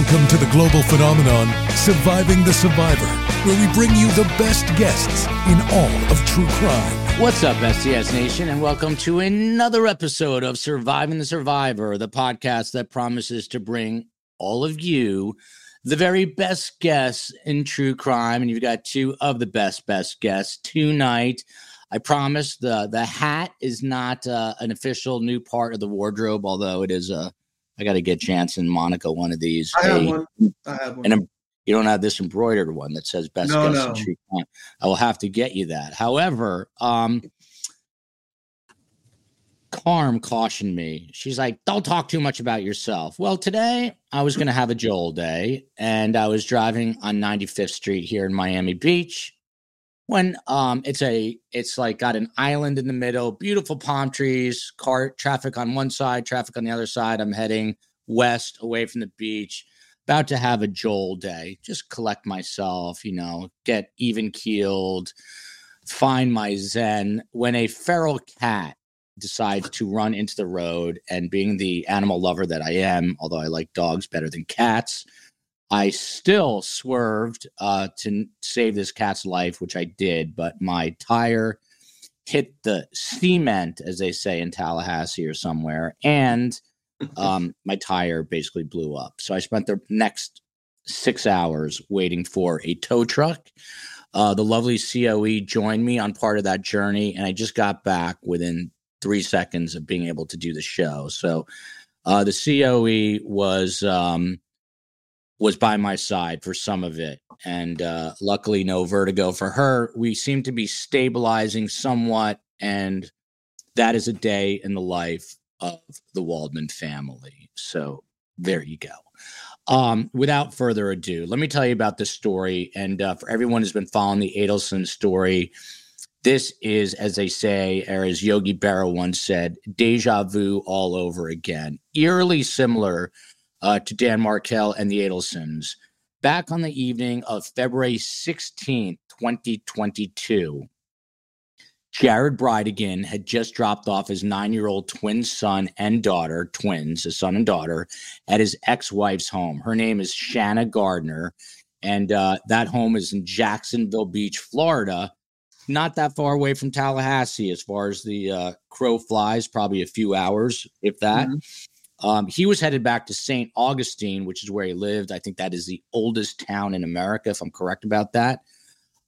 Welcome to the global phenomenon, Surviving the Survivor, where we bring you the best guests in all of true crime. What's up, STS Nation, and welcome to another episode of Surviving the Survivor, the podcast that promises to bring all of you the very best guests in true crime. And you've got two of the best, best guests tonight. I promise the the hat is not uh, an official new part of the wardrobe, although it is a I got to get and Monica one of these. I have one. I have one. And you don't have this embroidered one that says best No, guest no. I will have to get you that. However, um, Carm cautioned me. She's like, don't talk too much about yourself. Well, today I was going to have a Joel day and I was driving on 95th Street here in Miami Beach when um it's a it's like got an island in the middle beautiful palm trees car traffic on one side traffic on the other side. I'm heading west away from the beach about to have a joel day just collect myself you know get even keeled find my zen. When a feral cat decides to run into the road and being the animal lover that i am although i like dogs better than cats I still swerved uh, to save this cat's life, which I did, but my tire hit the cement, as they say in Tallahassee or somewhere, and um, my tire basically blew up. So I spent the next six hours waiting for a tow truck. Uh, the lovely COE joined me on part of that journey, and I just got back within three seconds of being able to do the show. So uh, the COE was. Um, was by my side for some of it. And uh, luckily, no vertigo for her. We seem to be stabilizing somewhat. And that is a day in the life of the Waldman family. So there you go. Um, without further ado, let me tell you about this story. And uh, for everyone who's been following the Adelson story, this is, as they say, or as Yogi Berra once said, deja vu all over again. Eerily similar uh, to Dan Markel and the Adelsons. Back on the evening of February 16th, 2022, Jared Bridegan had just dropped off his nine year old twin son and daughter, twins, a son and daughter, at his ex wife's home. Her name is Shanna Gardner, and uh, that home is in Jacksonville Beach, Florida. Not that far away from Tallahassee, as far as the uh, crow flies, probably a few hours, if that. Um, he was headed back to St. Augustine, which is where he lived. I think that is the oldest town in America, if I'm correct about that.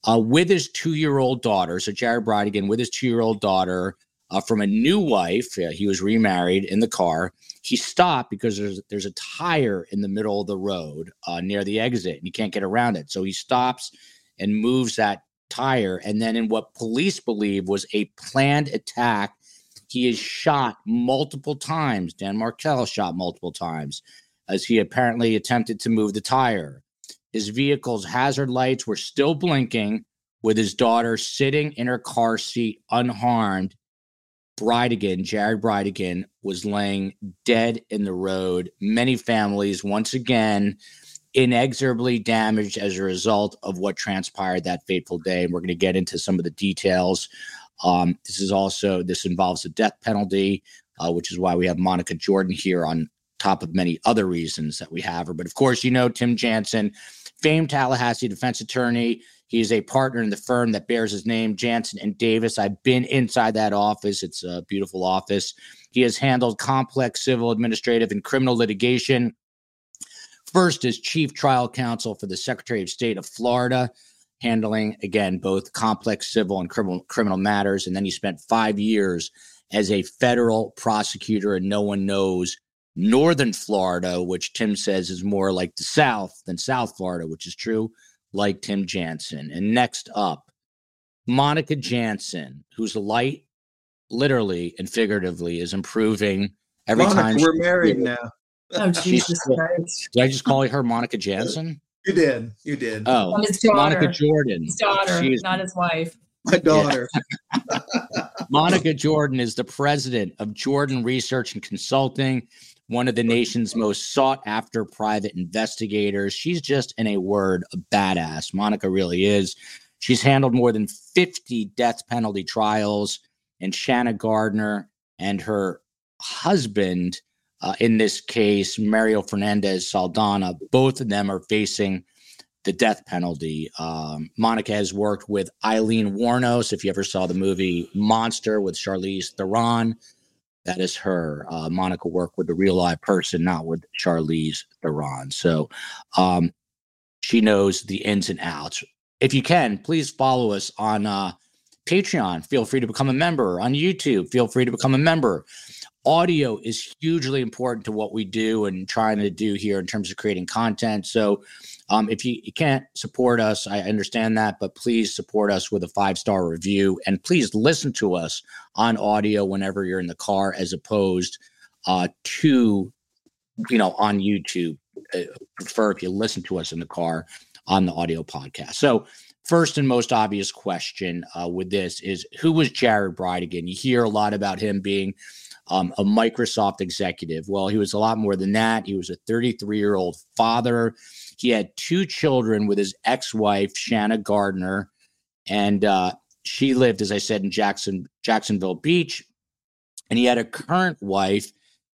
Uh, with his two year old daughter. So, Jared Bridegan, with his two year old daughter uh, from a new wife. Uh, he was remarried in the car. He stopped because there's, there's a tire in the middle of the road uh, near the exit and you can't get around it. So, he stops and moves that tire. And then, in what police believe was a planned attack he is shot multiple times. Dan Markel shot multiple times as he apparently attempted to move the tire. His vehicle's hazard lights were still blinking with his daughter sitting in her car seat unharmed. Bridegan, Jared Bridegan, was laying dead in the road. Many families, once again, inexorably damaged as a result of what transpired that fateful day. And we're going to get into some of the details. Um, this is also this involves the death penalty, uh, which is why we have Monica Jordan here on top of many other reasons that we have her. But of course, you know Tim Jansen, famed Tallahassee defense attorney. He is a partner in the firm that bears his name, Jansen and Davis. I've been inside that office. It's a beautiful office. He has handled complex civil, administrative, and criminal litigation. First as chief trial counsel for the Secretary of State of Florida handling again both complex civil and criminal criminal matters and then he spent 5 years as a federal prosecutor and no one knows northern Florida which Tim says is more like the south than South Florida which is true like Tim Jansen and next up Monica Jansen whose light literally and figuratively is improving every Monica, time we're married now. Oh, Jesus Christ. Did I just call her Monica Jansen? You did. You did. Oh, On his daughter. Monica Jordan. His daughter, She is- not his wife. My daughter. Monica Jordan is the president of Jordan Research and Consulting, one of the nation's most sought after private investigators. She's just, in a word, a badass. Monica really is. She's handled more than 50 death penalty trials, and Shanna Gardner and her husband Uh, in this case, Mario Fernandez Saldana, both of them are facing the death penalty. Um, Monica has worked with Aileen Wuornos. If you ever saw the movie Monster with Charlize Theron, that is her. Uh, Monica worked with a real live person, not with Charlize Theron. So um, she knows the ins and outs. If you can, please follow us on uh, Patreon. Feel free to become a member on YouTube. Feel free to become a member. Audio is hugely important to what we do and trying to do here in terms of creating content. So um, if you, you can't support us, I understand that, but please support us with a five star review and please listen to us on audio whenever you're in the car, as opposed uh, to, you know, on YouTube. I uh, prefer if you listen to us in the car on the audio podcast. So, first and most obvious question uh, with this is who was Jared Bridegan? You hear a lot about him being um, a Microsoft executive. Well, he was a lot more than that. He was a 33 year old father. He had two children with his ex wife, Shanna Gardner, and uh, she lived, as I said, in Jackson, Jacksonville Beach. And he had a current wife,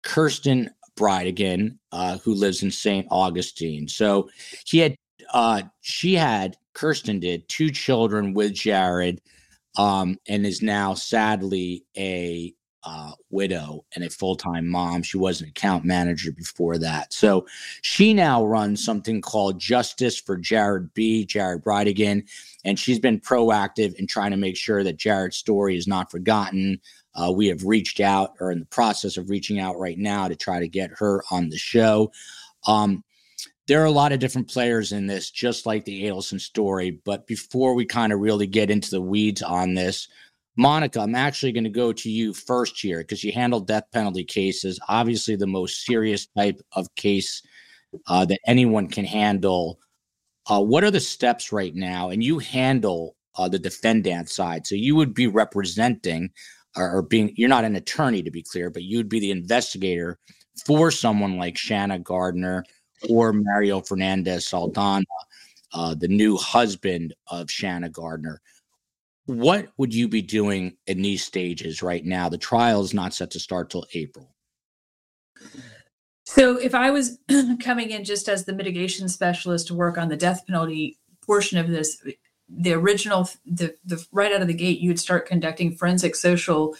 Kirsten Bridegan, uh, who lives in St. Augustine. So he had, uh, she had, Kirsten did, two children with Jared, um, and is now sadly a uh, widow and a full time mom. She was an account manager before that. So she now runs something called Justice for Jared B. Jared Bridegan. And she's been proactive in trying to make sure that Jared's story is not forgotten. Uh, we have reached out or in the process of reaching out right now to try to get her on the show. Um, there are a lot of different players in this, just like the Adelson story. But before we kind of really get into the weeds on this, Monica, I'm actually going to go to you first here because you handle death penalty cases, obviously the most serious type of case uh, that anyone can handle. Uh, what are the steps right now? And you handle uh, the defendant side, so you would be representing or, or being. You're not an attorney, to be clear, but you'd be the investigator for someone like Shanna Gardner or Mario Fernandez Saldana, uh, the new husband of Shanna Gardner what would you be doing in these stages right now? The trial is not set to start till April. So, if I was coming in just as the mitigation specialist to work on the death penalty portion of this, the original, the, the right out of the gate, you would start conducting forensic social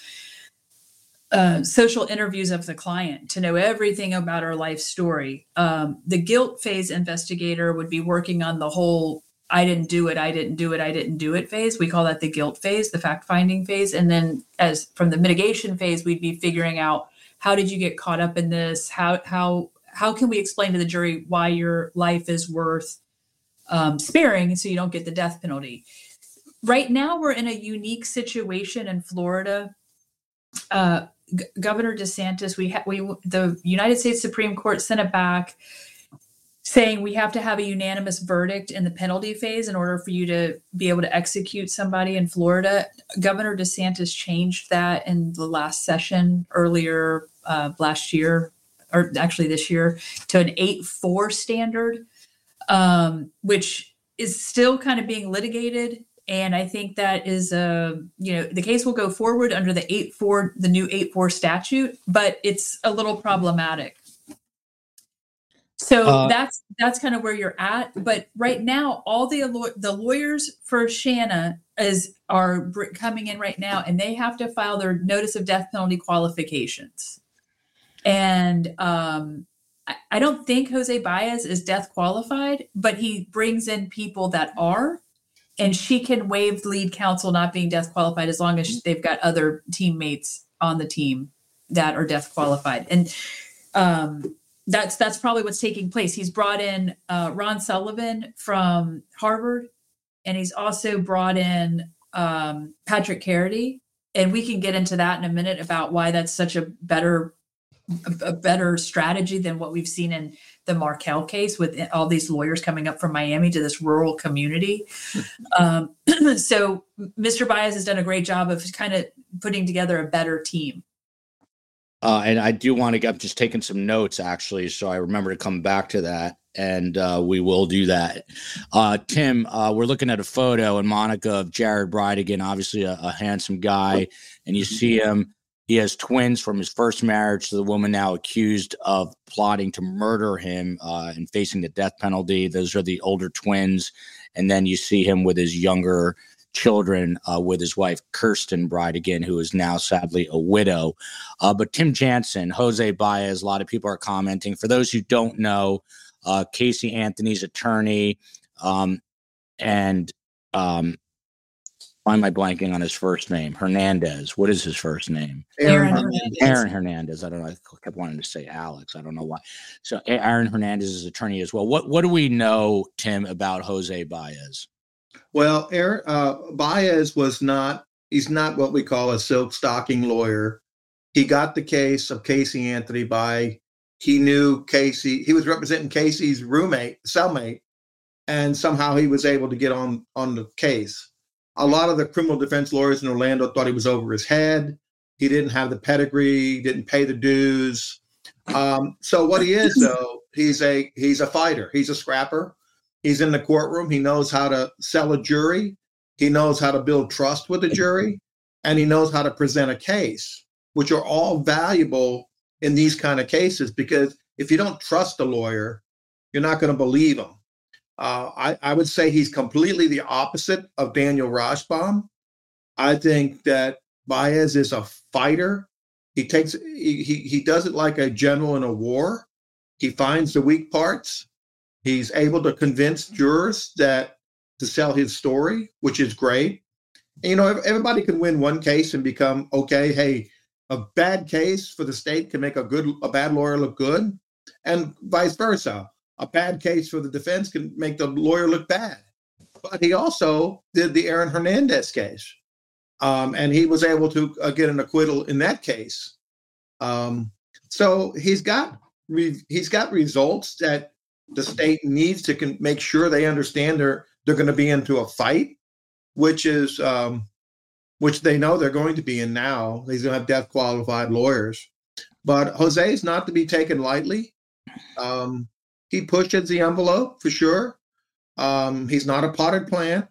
uh, social interviews of the client to know everything about our life story. Um, the guilt phase investigator would be working on the whole I didn't do it, I didn't do it, I didn't do it phase. We call that the guilt phase, the fact finding phase. And then as from the mitigation phase, we'd be figuring out how did you get caught up in this? How how how can we explain to the jury why your life is worth um, sparing so you don't get the death penalty? Right now, we're in a unique situation in Florida. Uh, G- Governor DeSantis, we ha- we the United States Supreme Court sent it back saying we have to have a unanimous verdict in the penalty phase in order for you to be able to execute somebody in Florida. Governor DeSantis changed that in the last session earlier uh, last year, or actually this year, to an 8 4 standard, um, which is still kind of being litigated. And I think that is a, you know, the case will go forward under the 8 4, the new 8 4 statute, but it's a little problematic so uh, that's that's kind of where you're at. But right now, all the the lawyers for Shanna is are coming in right now, and they have to file their notice of death penalty qualifications. And um, I, I don't think Jose Baez is death qualified, but he brings in people that are, and she can waive lead counsel not being death qualified as long as they've got other teammates on the team that are death qualified. And um, that's that's probably what's taking place. He's brought in uh, Ron Sullivan from Harvard, and he's also brought in um, Patrick Carity, and we can get into that in a minute about why that's such a better a, better strategy than what we've seen in the Markel case with all these lawyers coming up from Miami to this rural community. um, so Mr. Baez has done a great job of kind of putting together a better team. Uh, and I do want to I'm just taking some notes actually, so I remember to come back to that, and uh, we will do that. Uh, Tim, uh, we're looking at a photo and Monica of Jared Bridegan, obviously a, a handsome guy, and you see him He has twins from his first marriage to the woman now accused of plotting to murder him uh, and facing the death penalty. Those are the older twins. And then you see him with his younger children uh, with his wife, Kirsten Bridegan, who is now sadly a widow. Uh, but Tim Jansen, Jose Baez, a lot of people are commenting. For those who don't know, uh, Casey Anthony's attorney um, and um, why am I blanking on his first name? Hernandez. What is his first name? Aaron Aaron, Hernandez. Aaron Hernandez. I don't know. I kept wanting to say Alex. I don't know why. So Aaron Hernandez is attorney as well. What What do we know, Tim, about Jose Baez? Well, uh, Baez was not. He's not what we call a silk stocking lawyer. He got the case of Casey Anthony by. He knew Casey. He was representing Casey's roommate, cellmate, and somehow he was able to get on on the case. A lot of the criminal defense lawyers in Orlando thought he was over his head. He didn't have the pedigree. Didn't pay the dues. Um, so what he is though, he's a he's a fighter. He's a scrapper. He's in the courtroom. He knows how to sell a jury. He knows how to build trust with a jury, and he knows how to present a case, which are all valuable in these kind of cases. Because if you don't trust a lawyer, you're not going to believe him. Uh, I, I would say he's completely the opposite of Daniel Rashbaum. I think that Baez is a fighter. He takes he, he he does it like a general in a war. He finds the weak parts. He's able to convince jurors that to sell his story, which is great. And, you know, everybody can win one case and become okay. Hey, a bad case for the state can make a good a bad lawyer look good, and vice versa. A bad case for the defense can make the lawyer look bad. But he also did the Aaron Hernandez case, um, and he was able to uh, get an acquittal in that case. Um, so he's got re- he's got results that the state needs to con- make sure they understand they're they're going to be into a fight, which is um, which they know they're going to be in now. He's going to have death qualified lawyers, but Jose is not to be taken lightly. Um, he pushes the envelope for sure. Um, he's not a potted plant,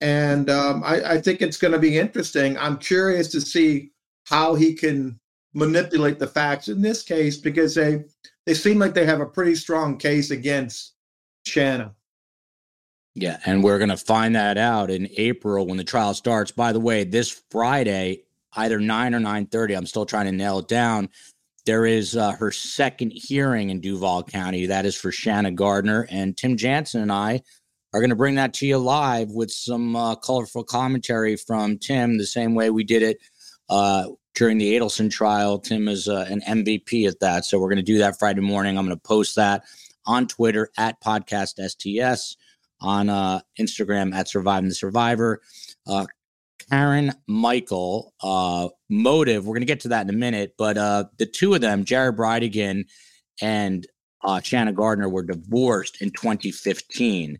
and um, I, I think it's going to be interesting. I'm curious to see how he can manipulate the facts in this case because they they seem like they have a pretty strong case against Shanna. Yeah, and we're going to find that out in April when the trial starts. By the way, this Friday, either nine or nine thirty. I'm still trying to nail it down. There is uh, her second hearing in Duval County. That is for Shanna Gardner and Tim Jansen and I are going to bring that to you live with some uh, colorful commentary from Tim, the same way we did it uh, during the Adelson trial. Tim is uh, an MVP at that, so we're going to do that Friday morning. I'm going to post that on Twitter at podcast STS on uh, Instagram at Surviving the Survivor. Uh, Karen Michael, uh, motive, we're going to get to that in a minute, but uh, the two of them, Jared Bridegan and uh, Shanna Gardner, were divorced in 2015.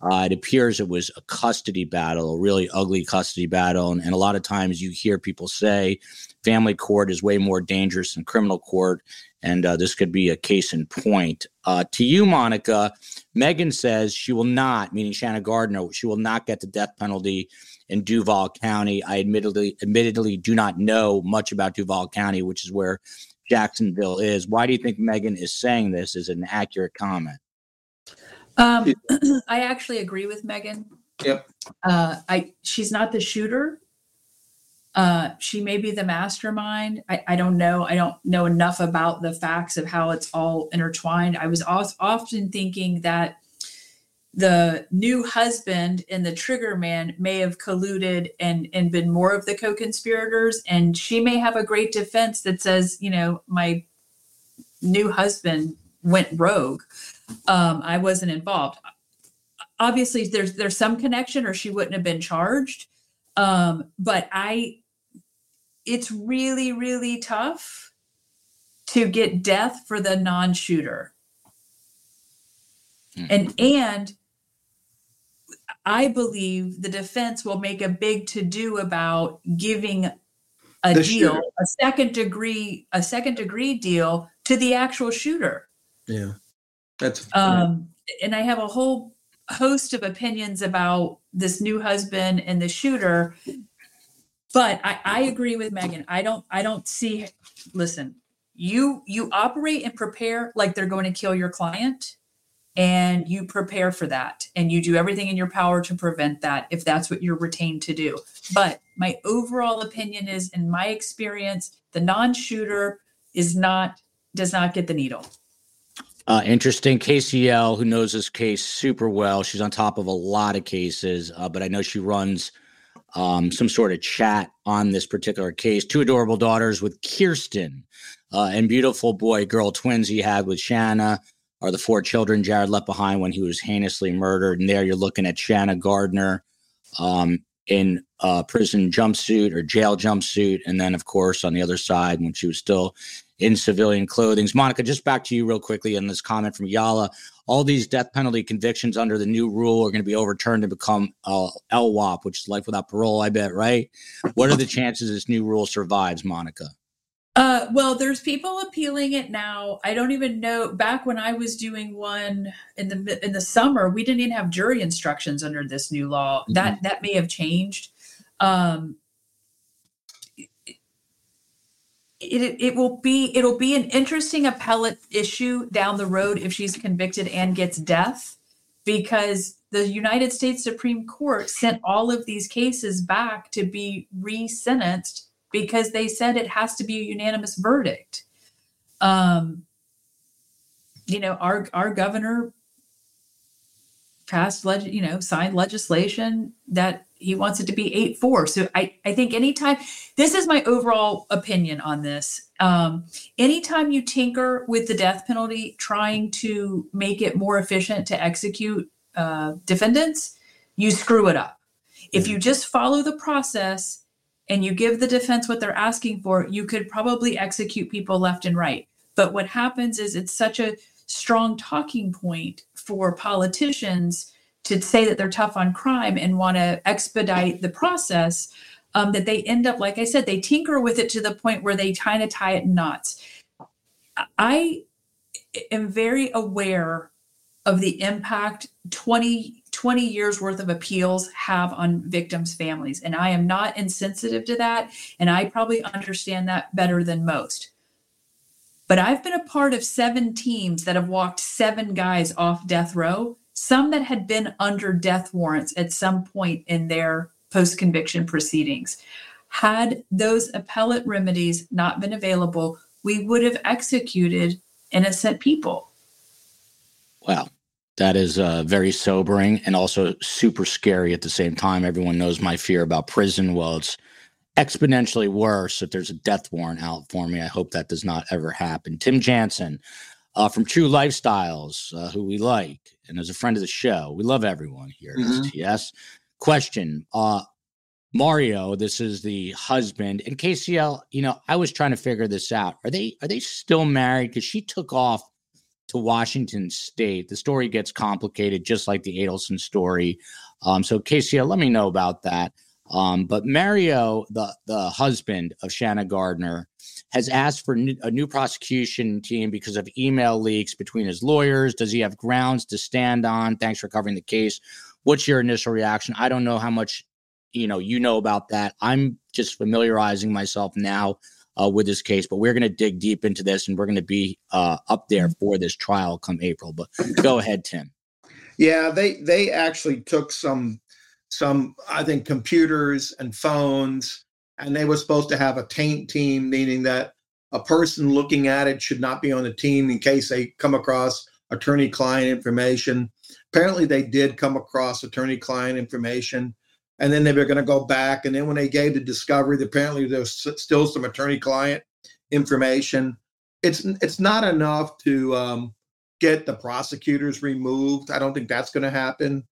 Uh, it appears it was a custody battle, a really ugly custody battle. And, and a lot of times you hear people say family court is way more dangerous than criminal court. And uh, this could be a case in point. Uh, to you, Monica, Megan says she will not, meaning Shanna Gardner, she will not get the death penalty in Duval County. I admittedly, admittedly do not know much about Duval County, which is where Jacksonville is. Why do you think Megan is saying this? Is an accurate comment? Um, I actually agree with Megan. Yep. Uh, I she's not the shooter. Uh, she may be the mastermind. I, I don't know. I don't know enough about the facts of how it's all intertwined. I was often thinking that the new husband and the trigger man may have colluded and and been more of the co-conspirators and she may have a great defense that says you know my new husband went rogue um, I wasn't involved. Obviously, there's there's some connection, or she wouldn't have been charged. Um, but I, it's really really tough to get death for the non-shooter, Mm. and and I believe the defense will make a big to do about giving a The deal, shooter. a second degree, a second degree deal to the actual shooter. Yeah, that's Um, and I have a whole host of opinions about this new husband and the shooter. but I, I agree with Megan. I don't I don't see listen, you you operate and prepare like they're going to kill your client and you prepare for that and you do everything in your power to prevent that if that's what you're retained to do. But my overall opinion is in my experience, the non-shooter is not does not get the needle. Uh, interesting. KCL, who knows this case super well, she's on top of a lot of cases, uh, but I know she runs um, some sort of chat on this particular case. Two adorable daughters with Kirsten uh, and beautiful boy girl twins he had with Shanna are the four children Jared left behind when he was heinously murdered. And there you're looking at Shanna Gardner um, in a prison jumpsuit or jail jumpsuit. And then, of course, on the other side, when she was still in civilian clothing. Monica, just back to you real quickly in this comment from Yala. All these death penalty convictions under the new rule are going to be overturned and become uh, LWOP, which is life without parole, I bet, right? What are the chances this new rule survives, Monica? Uh, well, there's people appealing it now. I don't even know. Back when I was doing one in the in the summer, we didn't even have jury instructions under this new law. Mm-hmm. That that may have changed. Um, it, it will be it'll be an interesting appellate issue down the road if she's convicted and gets death because the United States Supreme Court sent all of these cases back to be re-sentenced because they said it has to be a unanimous verdict. Um, you know, our our governor passed leg, you know, signed legislation that he wants it to be 8 4. So I, I think anytime, this is my overall opinion on this. Um, anytime you tinker with the death penalty, trying to make it more efficient to execute uh, defendants, you screw it up. If you just follow the process and you give the defense what they're asking for, you could probably execute people left and right. But what happens is it's such a strong talking point for politicians to say that they're tough on crime and want to expedite the process um, that they end up like i said they tinker with it to the point where they kind of tie it in knots. I am very aware of the impact 20 20 years worth of appeals have on victims families and i am not insensitive to that and i probably understand that better than most but i've been a part of seven teams that have walked seven guys off death row some that had been under death warrants at some point in their post conviction proceedings. Had those appellate remedies not been available, we would have executed innocent people. Wow. That is uh, very sobering and also super scary at the same time. Everyone knows my fear about prison. Well, it's exponentially worse if there's a death warrant out for me. I hope that does not ever happen. Tim Jansen uh, from True Lifestyles, uh, who we like, and as a friend of the show, we love everyone here mm-hmm. STS. Question: uh, Mario, this is the husband, and KCL. You know, I was trying to figure this out. Are they are they still married? Because she took off to Washington State. The story gets complicated, just like the Adelson story. Um, so KCL, let me know about that. Um, but Mario, the the husband of Shanna Gardner, has asked for a new prosecution team because of email leaks between his lawyers. Does he have grounds to stand on? Thanks for covering the case. What's your initial reaction? I don't know how much you know you know about that. I'm just familiarizing myself now uh, with this case, but we're going to dig deep into this, and we're going to be uh, up there for this trial come April. But go ahead, Tim. Yeah, they they actually took some some, I think, computers and phones, and they were supposed to have a taint team, meaning that a person looking at it should not be on the team in case they come across attorney client information. Apparently, they did come across attorney client information, and then they were going to go back. And then when they gave the discovery, apparently there's still some attorney client information. It's it's not enough to um, get the prosecutors removed. I don't think that's going to happen.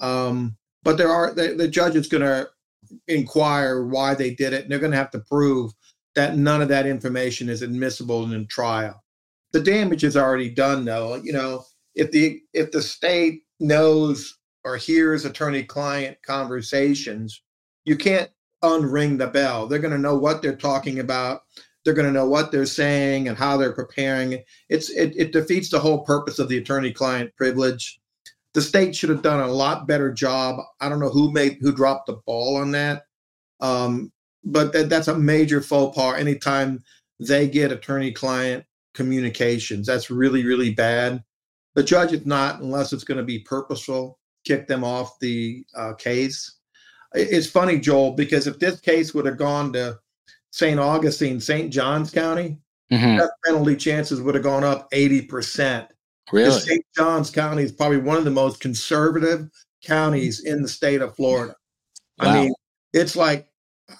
Um, but there are the, the judge is going to inquire why they did it, and they're going to have to prove that none of that information is admissible in a trial. The damage is already done, though. You know, if the if the state knows or hears attorney-client conversations, you can't unring the bell. They're going to know what they're talking about. They're going to know what they're saying and how they're preparing. It's it, it defeats the whole purpose of the attorney-client privilege the state should have done a lot better job. I don't know who made who dropped the ball on that. Um, but that, that's a major faux pas. Anytime they get attorney-client communications, that's really really bad. The judge is not, unless it's going to be purposeful, kick them off the uh, case. It's funny, Joel, because if this case would have gone to St. Augustine, St. Johns County, mm-hmm. death penalty chances would have gone up 80%. Really? St. Johns County is probably one of the most conservative counties in the state of Florida. Wow. I mean, it's like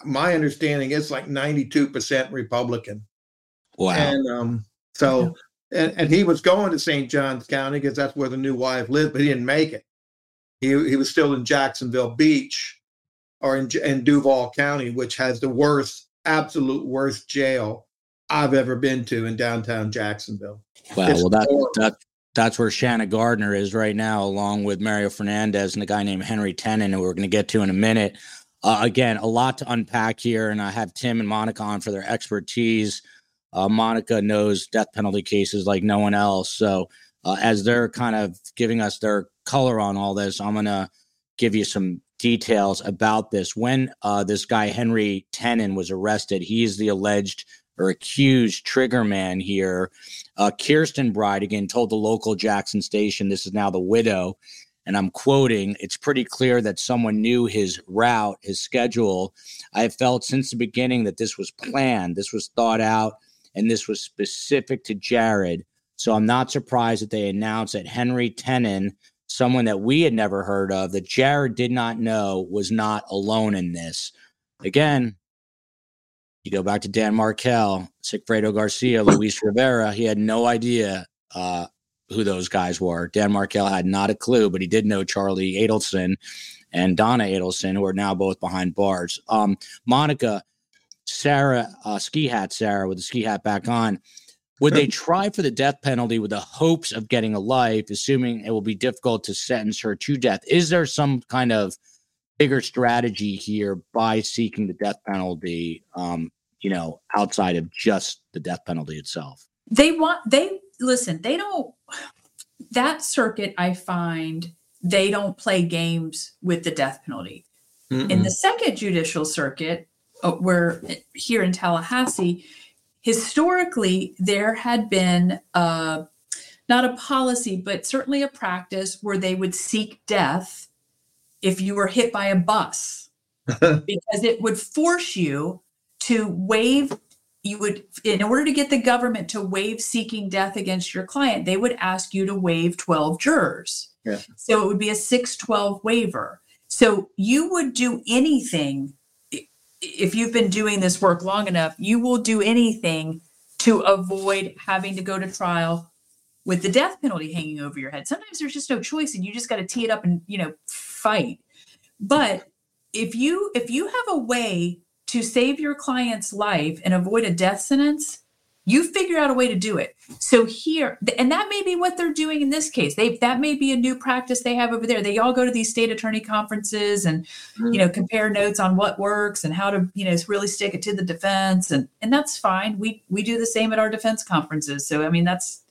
my understanding, it's like 92% Republican. Wow. And um, so, and, and he was going to St. Johns County because that's where the new wife lived, but he didn't make it. He, he was still in Jacksonville Beach or in, in Duval County, which has the worst, absolute worst jail I've ever been to in downtown Jacksonville. Wow. It's well, that, that, that's where Shanna Gardner is right now, along with Mario Fernandez and a guy named Henry Tenon, who we're going to get to in a minute. Uh, again, a lot to unpack here, and I have Tim and Monica on for their expertise. Uh, Monica knows death penalty cases like no one else. So, uh, as they're kind of giving us their color on all this, I'm going to give you some details about this. When uh, this guy, Henry Tenon, was arrested, he's the alleged or accused trigger man here. Uh, Kirsten Bridegan, told the local Jackson station, this is now the widow, and I'm quoting, it's pretty clear that someone knew his route, his schedule. I have felt since the beginning that this was planned, this was thought out, and this was specific to Jared. So I'm not surprised that they announced that Henry Tenon, someone that we had never heard of, that Jared did not know was not alone in this. Again, you go back to Dan Markel, Sigfredo Garcia, Luis Rivera. He had no idea uh, who those guys were. Dan Markel had not a clue, but he did know Charlie Adelson and Donna Adelson, who are now both behind bars. Um, Monica, Sarah, uh, ski hat Sarah with the ski hat back on. Would they try for the death penalty with the hopes of getting a life, assuming it will be difficult to sentence her to death? Is there some kind of bigger strategy here by seeking the death penalty, um, you know, outside of just the death penalty itself? They want, they listen, they don't, that circuit, I find they don't play games with the death penalty. Mm-mm. In the second judicial circuit, uh, where here in Tallahassee, historically, there had been uh, not a policy, but certainly a practice where they would seek death if you were hit by a bus because it would force you to waive you would in order to get the government to waive seeking death against your client they would ask you to waive 12 jurors yeah. so it would be a 612 waiver so you would do anything if you've been doing this work long enough you will do anything to avoid having to go to trial with the death penalty hanging over your head. Sometimes there's just no choice and you just got to tee it up and, you know, fight. But if you if you have a way to save your client's life and avoid a death sentence, you figure out a way to do it. So here, and that may be what they're doing in this case. They that may be a new practice they have over there. They all go to these state attorney conferences and you know mm. compare notes on what works and how to you know really stick it to the defense and and that's fine. We we do the same at our defense conferences. So I mean that's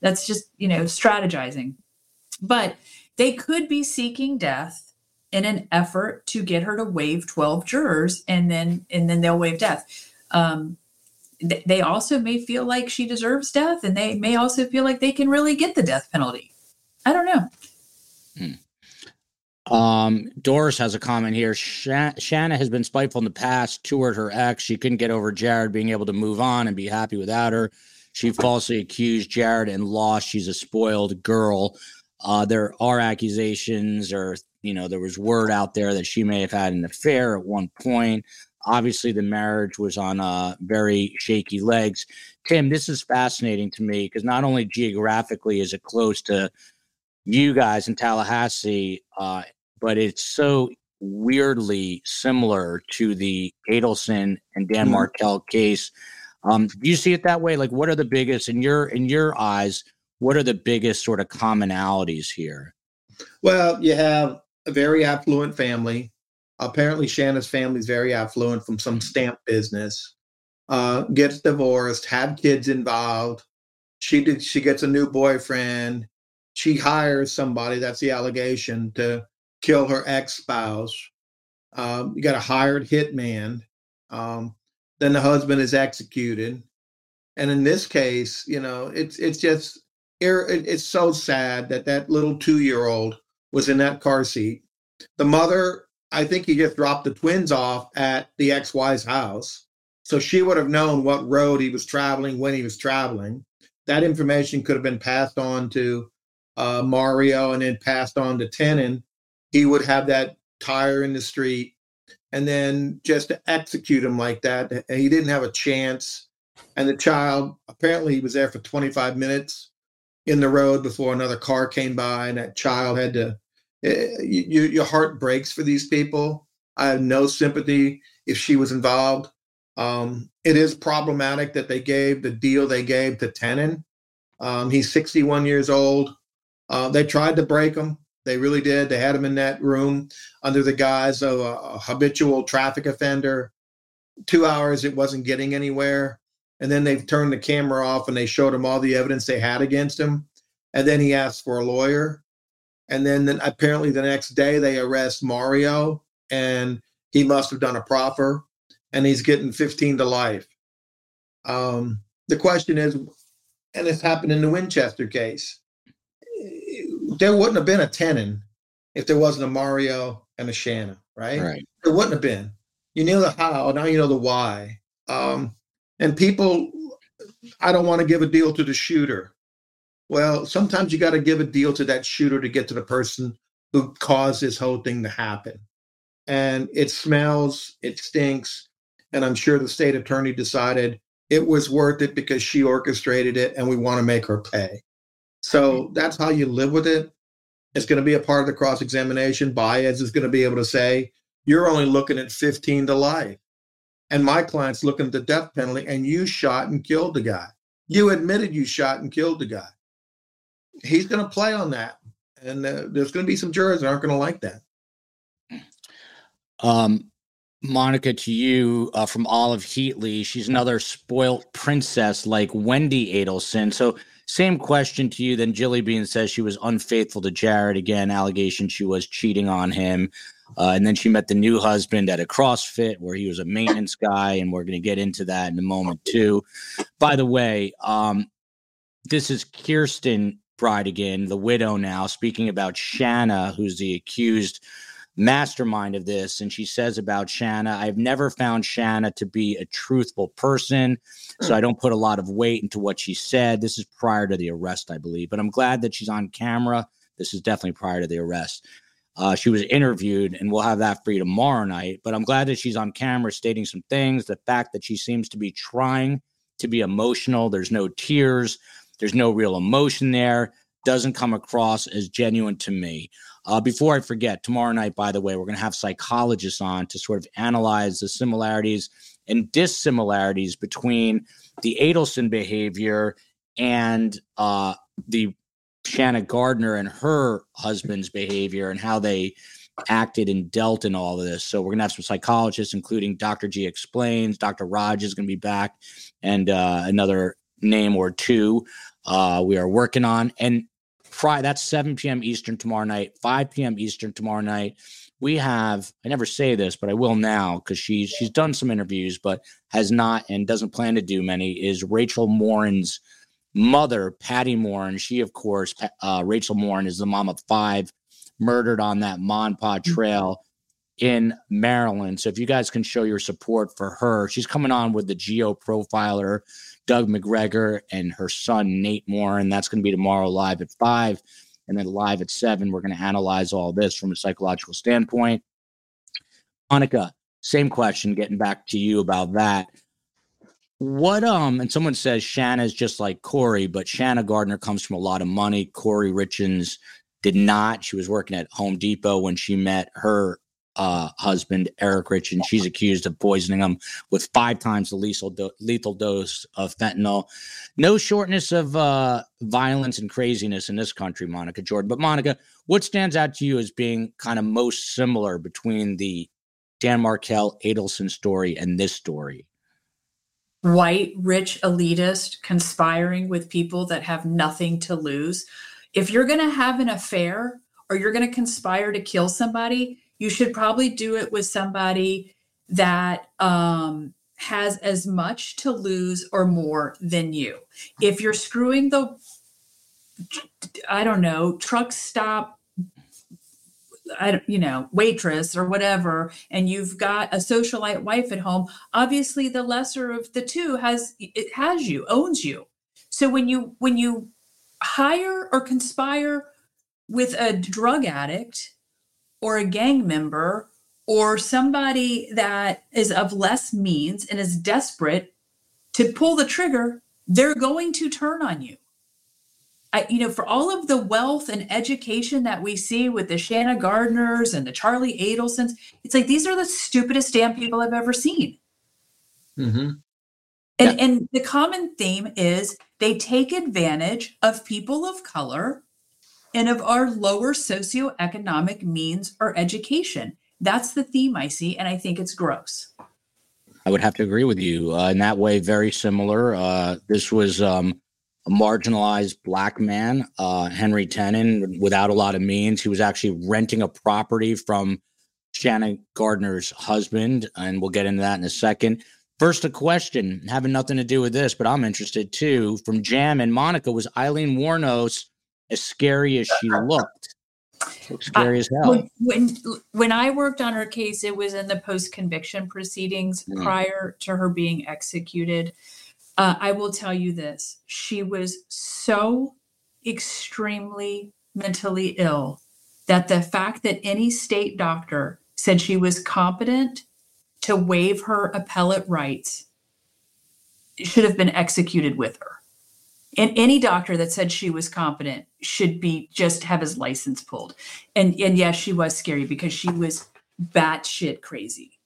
that's just, you know, strategizing. But they could be seeking death in an effort to get her to waive 12 jurors and then and then they'll waive death. Um, th- they also may feel like she deserves death and they may also feel like they can really get the death penalty. I don't know. Hmm. Um, Doris has a comment here. Sh- Shanna has been spiteful in the past toward her ex. She couldn't get over Jared being able to move on and be happy without her. She falsely accused Jared and lost. She's a spoiled girl. Uh, there are accusations, or you know, there was word out there that she may have had an affair at one point. Obviously, the marriage was on uh, very shaky legs. Tim, this is fascinating to me because not only geographically is it close to you guys in Tallahassee, uh, but it's so weirdly similar to the Adelson and Dan mm-hmm. Case um, do you see it that way? Like, what are the biggest in your in your eyes? What are the biggest sort of commonalities here? Well, you have a very affluent family. Apparently, Shanna's family is very affluent from some stamp business. Uh, gets divorced, have kids involved. She did. She gets a new boyfriend. She hires somebody. That's the allegation to kill her ex spouse. Um, you got a hired hitman Um, then the husband is executed. And in this case, you know, it's it's just it's so sad that that little two year old was in that car seat. The mother, I think he just dropped the twins off at the ex wife's house. So she would have known what road he was traveling when he was traveling. That information could have been passed on to uh, Mario and then passed on to Tenon. He would have that tire in the street. And then just to execute him like that, and he didn't have a chance. And the child, apparently, he was there for 25 minutes in the road before another car came by, and that child had to. Eh, you, your heart breaks for these people. I have no sympathy if she was involved. Um, it is problematic that they gave the deal they gave to Tenon. Um, he's 61 years old. Uh, they tried to break him. They really did. They had him in that room under the guise of a, a habitual traffic offender. Two hours, it wasn't getting anywhere. And then they turned the camera off and they showed him all the evidence they had against him. And then he asked for a lawyer. And then, then apparently the next day they arrest Mario and he must have done a proffer and he's getting 15 to life. Um, the question is, and it's happened in the Winchester case, there wouldn't have been a Tenon if there wasn't a Mario and a Shanna, right? Right. There wouldn't have been. You knew the how, now you know the why. Um, and people, I don't want to give a deal to the shooter. Well, sometimes you got to give a deal to that shooter to get to the person who caused this whole thing to happen. And it smells, it stinks. And I'm sure the state attorney decided it was worth it because she orchestrated it and we want to make her pay. So that's how you live with it. It's going to be a part of the cross examination. Baez is going to be able to say, you're only looking at 15 to life. And my client's looking at the death penalty, and you shot and killed the guy. You admitted you shot and killed the guy. He's going to play on that. And uh, there's going to be some jurors that aren't going to like that. Um, Monica, to you uh, from Olive Heatley. She's another spoilt princess like Wendi Adelson. So same question to you. Then Jilly Bean says she was unfaithful to Jared. Again, allegation she was cheating on him. Uh, and then she met the new husband at a CrossFit where he was a maintenance guy. And we're going to get into that in a moment, too. By the way, um, this is Kirsten Bridegan, the widow now, speaking about Shanna, who's the accused mastermind of this. And she says about Shanna, I've never found Shanna to be a truthful person. So I don't put a lot of weight into what she said. This is prior to the arrest, I believe. But I'm glad that she's on camera. This is definitely prior to the arrest. Uh, she was interviewed, and we'll have that for you tomorrow night. But I'm glad that she's on camera stating some things. The fact that she seems to be trying to be emotional, there's no tears, there's no real emotion there, doesn't come across as genuine to me. Uh, before I forget, tomorrow night, by the way, we're going to have psychologists on to sort of analyze the similarities and dissimilarities between the Adelson behavior and uh, the Shanna Gardner and her husband's behavior and how they acted and dealt in all of this. So we're gonna have some psychologists, including Dr. G explains. Dr. Raj is gonna be back, and uh, another name or two uh, we are working on. And Friday. That's 7 p.m. Eastern tomorrow night, 5 p.m. Eastern tomorrow night. We have, I never say this, but I will now because she's she's done some interviews, but has not and doesn't plan to do many, is Rachel Morin's mother, Patty Morin. She, of course, uh, Rachel Morin is the mom of five murdered on that Ma and Pa mm-hmm. Trail in Maryland. So if you guys can show your support for her, she's coming on with the geo profiler Doug McGregor and her son Nate Moore, and that's going to be tomorrow live at five, and then live at seven. We're going to analyze all this from a psychological standpoint. Monica, same question. Getting back to you about that. What um and someone says Shanna's just like Corey, but Shanna Gardner comes from a lot of money. Kouri Richins did not. She was working at Home Depot when she met her uh, husband, Eric Richins. she's accused of poisoning him with five times the lethal, do- lethal dose of fentanyl. No shortness of uh, violence and craziness in this country, Monica Jordan. But, Monica, what stands out to you as being kind of most similar between the Dan Markel Adelson story and this story? White, rich elitist conspiring with people that have nothing to lose. If you're going to have an affair or you're going to conspire to kill somebody, you should probably do it with somebody that um, has as much to lose or more than you. If you're screwing the, I don't know, truck stop I you know, waitress or whatever, and you've got a socialite wife at home, obviously the lesser of the two has it has you, owns you. So when you when you hire or conspire with a drug addict or a gang member or somebody that is of less means and is desperate to pull the trigger, they're going to turn on you. I, you know, for all of the wealth and education that we see with the Shanna Gardners and the Charlie Adelsons, it's like these are the stupidest damn people I've ever seen. Mm-hmm. And, yeah. and the common theme is they take advantage of people of color and of our lower socioeconomic means or education. That's the theme I see, and I think it's gross. I would have to agree with you. Uh, in that way, very similar. Uh, this was um, marginalized black man, uh, Henry Tenon, without a lot of means. He was actually renting a property from Shannon Gardner's husband, and we'll get into that in a second. First, a question having nothing to do with this, but I'm interested too. From Jam and Monica, was Aileen Wuornos as scary as she looked? scary uh, as hell. When when I worked on her case, it was in the post conviction proceedings mm. prior to her being executed. Uh, I will tell you this: she was so extremely mentally ill that the fact that any state doctor said she was competent to waive her appellate rights should have been executed with her. And any doctor that said she was competent should be just have his license pulled. And and yes, she was scary because she was batshit crazy.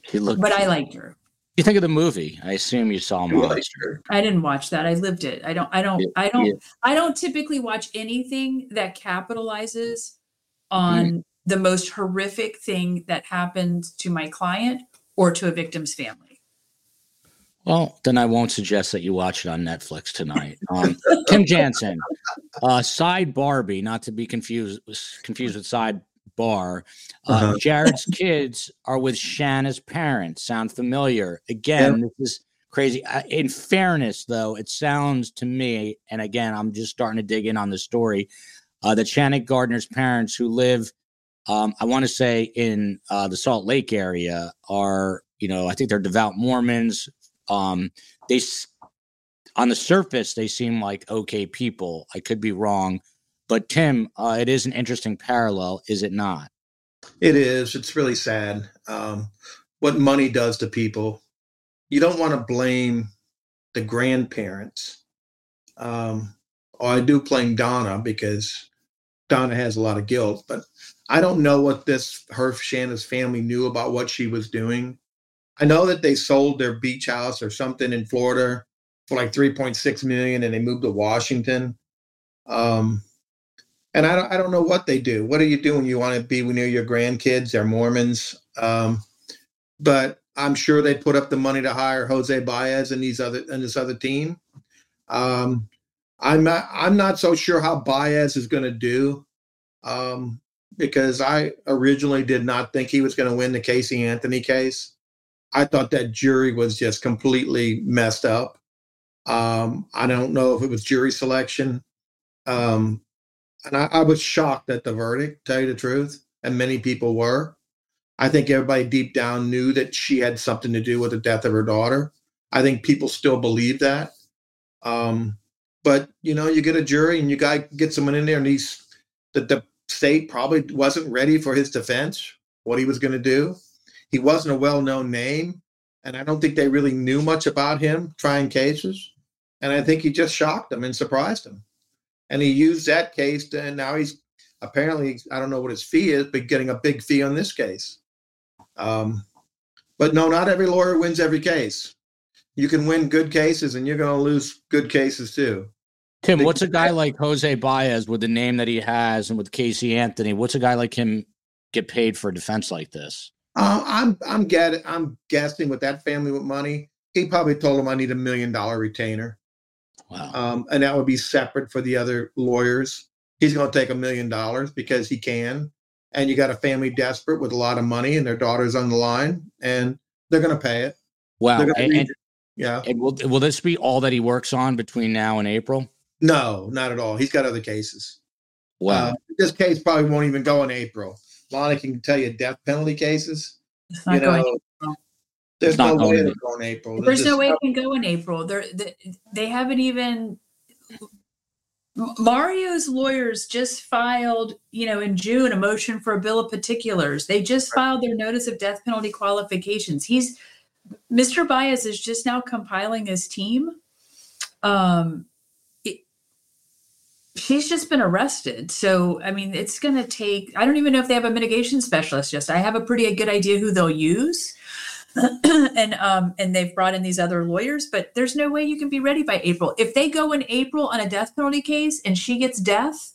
She looked. But I liked her. You think of the movie? I assume you saw Monster. I didn't watch that. I lived it. I don't. I don't. I don't. Yeah. I don't typically watch anything that capitalizes on mm-hmm. the most horrific thing that happened to my client or to a victim's family. Well, then I won't suggest that you watch it on Netflix tonight. Um, Tim Jansen, uh, Side Barbie, not to be confused confused with Side Bar. Uh, uh-huh. Jared's kids are with Shanna's parents. Sound familiar? Again, this is crazy. Uh, in fairness, though, it sounds to me, and again, I'm just starting to dig in on the story. Uh, that Shanna Gardner's parents, who live, um, I want to say, in uh, the Salt Lake area, are you know, I think they're devout Mormons, um, they on the surface they seem like okay people. I could be wrong, but Tim, uh, it is an interesting parallel, is it not? It is. It's really sad um, what money does to people. You don't want to blame the grandparents. Um, oh, I do blame Donna because Donna has a lot of guilt, but I don't know what this her Shanna's family knew about what she was doing. I know that they sold their beach house or something in Florida for like 3.6 million and they moved to Washington. Um, and I don't, I don't know what they do. What do you do when you want to be near your grandkids? They're Mormons. Um, but I'm sure they put up the money to hire Jose Baez and these other and this other team. Um, I'm not I'm not so sure how Baez is going to do um, because I originally did not think he was going to win the Casey Anthony case. I thought that jury was just completely messed up. Um, I don't know if it was jury selection. Um, and I, I, was shocked at the verdict, tell you the truth. And many people were. I think everybody deep down knew that she had something to do with the death of her daughter. I think people still believe that. Um, but you know, you get a jury and you got get someone in there, and he's the, the state probably wasn't ready for his defense, what he was going to do. He wasn't a well known name, and I don't think they really knew much about him trying cases. And I think he just shocked them and surprised them. And he used that case, to, and now he's apparently, I don't know what his fee is, but getting a big fee on this case. Um, but no, not every lawyer wins every case. You can win good cases, and you're going to lose good cases too. Tim, what's a guy like Jose Baez with the name that he has and with Casey Anthony? What's a guy like him get paid for a defense like this? Uh, I'm I'm getting I'm guessing with that family with money, he probably told him I need a million dollar retainer. Wow. Um, and that would be separate for the other lawyers. He's going to take a million dollars because he can. and you got a family desperate with a lot of money and their daughter's on the line and they're going to pay it. Wow. And, and, it. Yeah. and will will this be all that he works on between now and April? No, not at all. He's got other cases. Wow. Uh, this case probably won't even go in April. Lonnie can tell you death penalty cases. It's not you going. Know, there's It's not no way going it'll go in April. There's no way it can go in April. They're, they they haven't even. Mario's lawyers just filed, you know, in June a motion for a bill of particulars. They just filed their notice of death penalty qualifications. He's Mr. Baez is just now compiling his team. Um, it, she's just been arrested, so I mean, it's going to take. I don't even know if they have a mitigation specialist. Just I have a pretty good idea who they'll use. and um and they've brought in these other lawyers but there's no way you can be ready by april if they go in april on a death penalty case and she gets death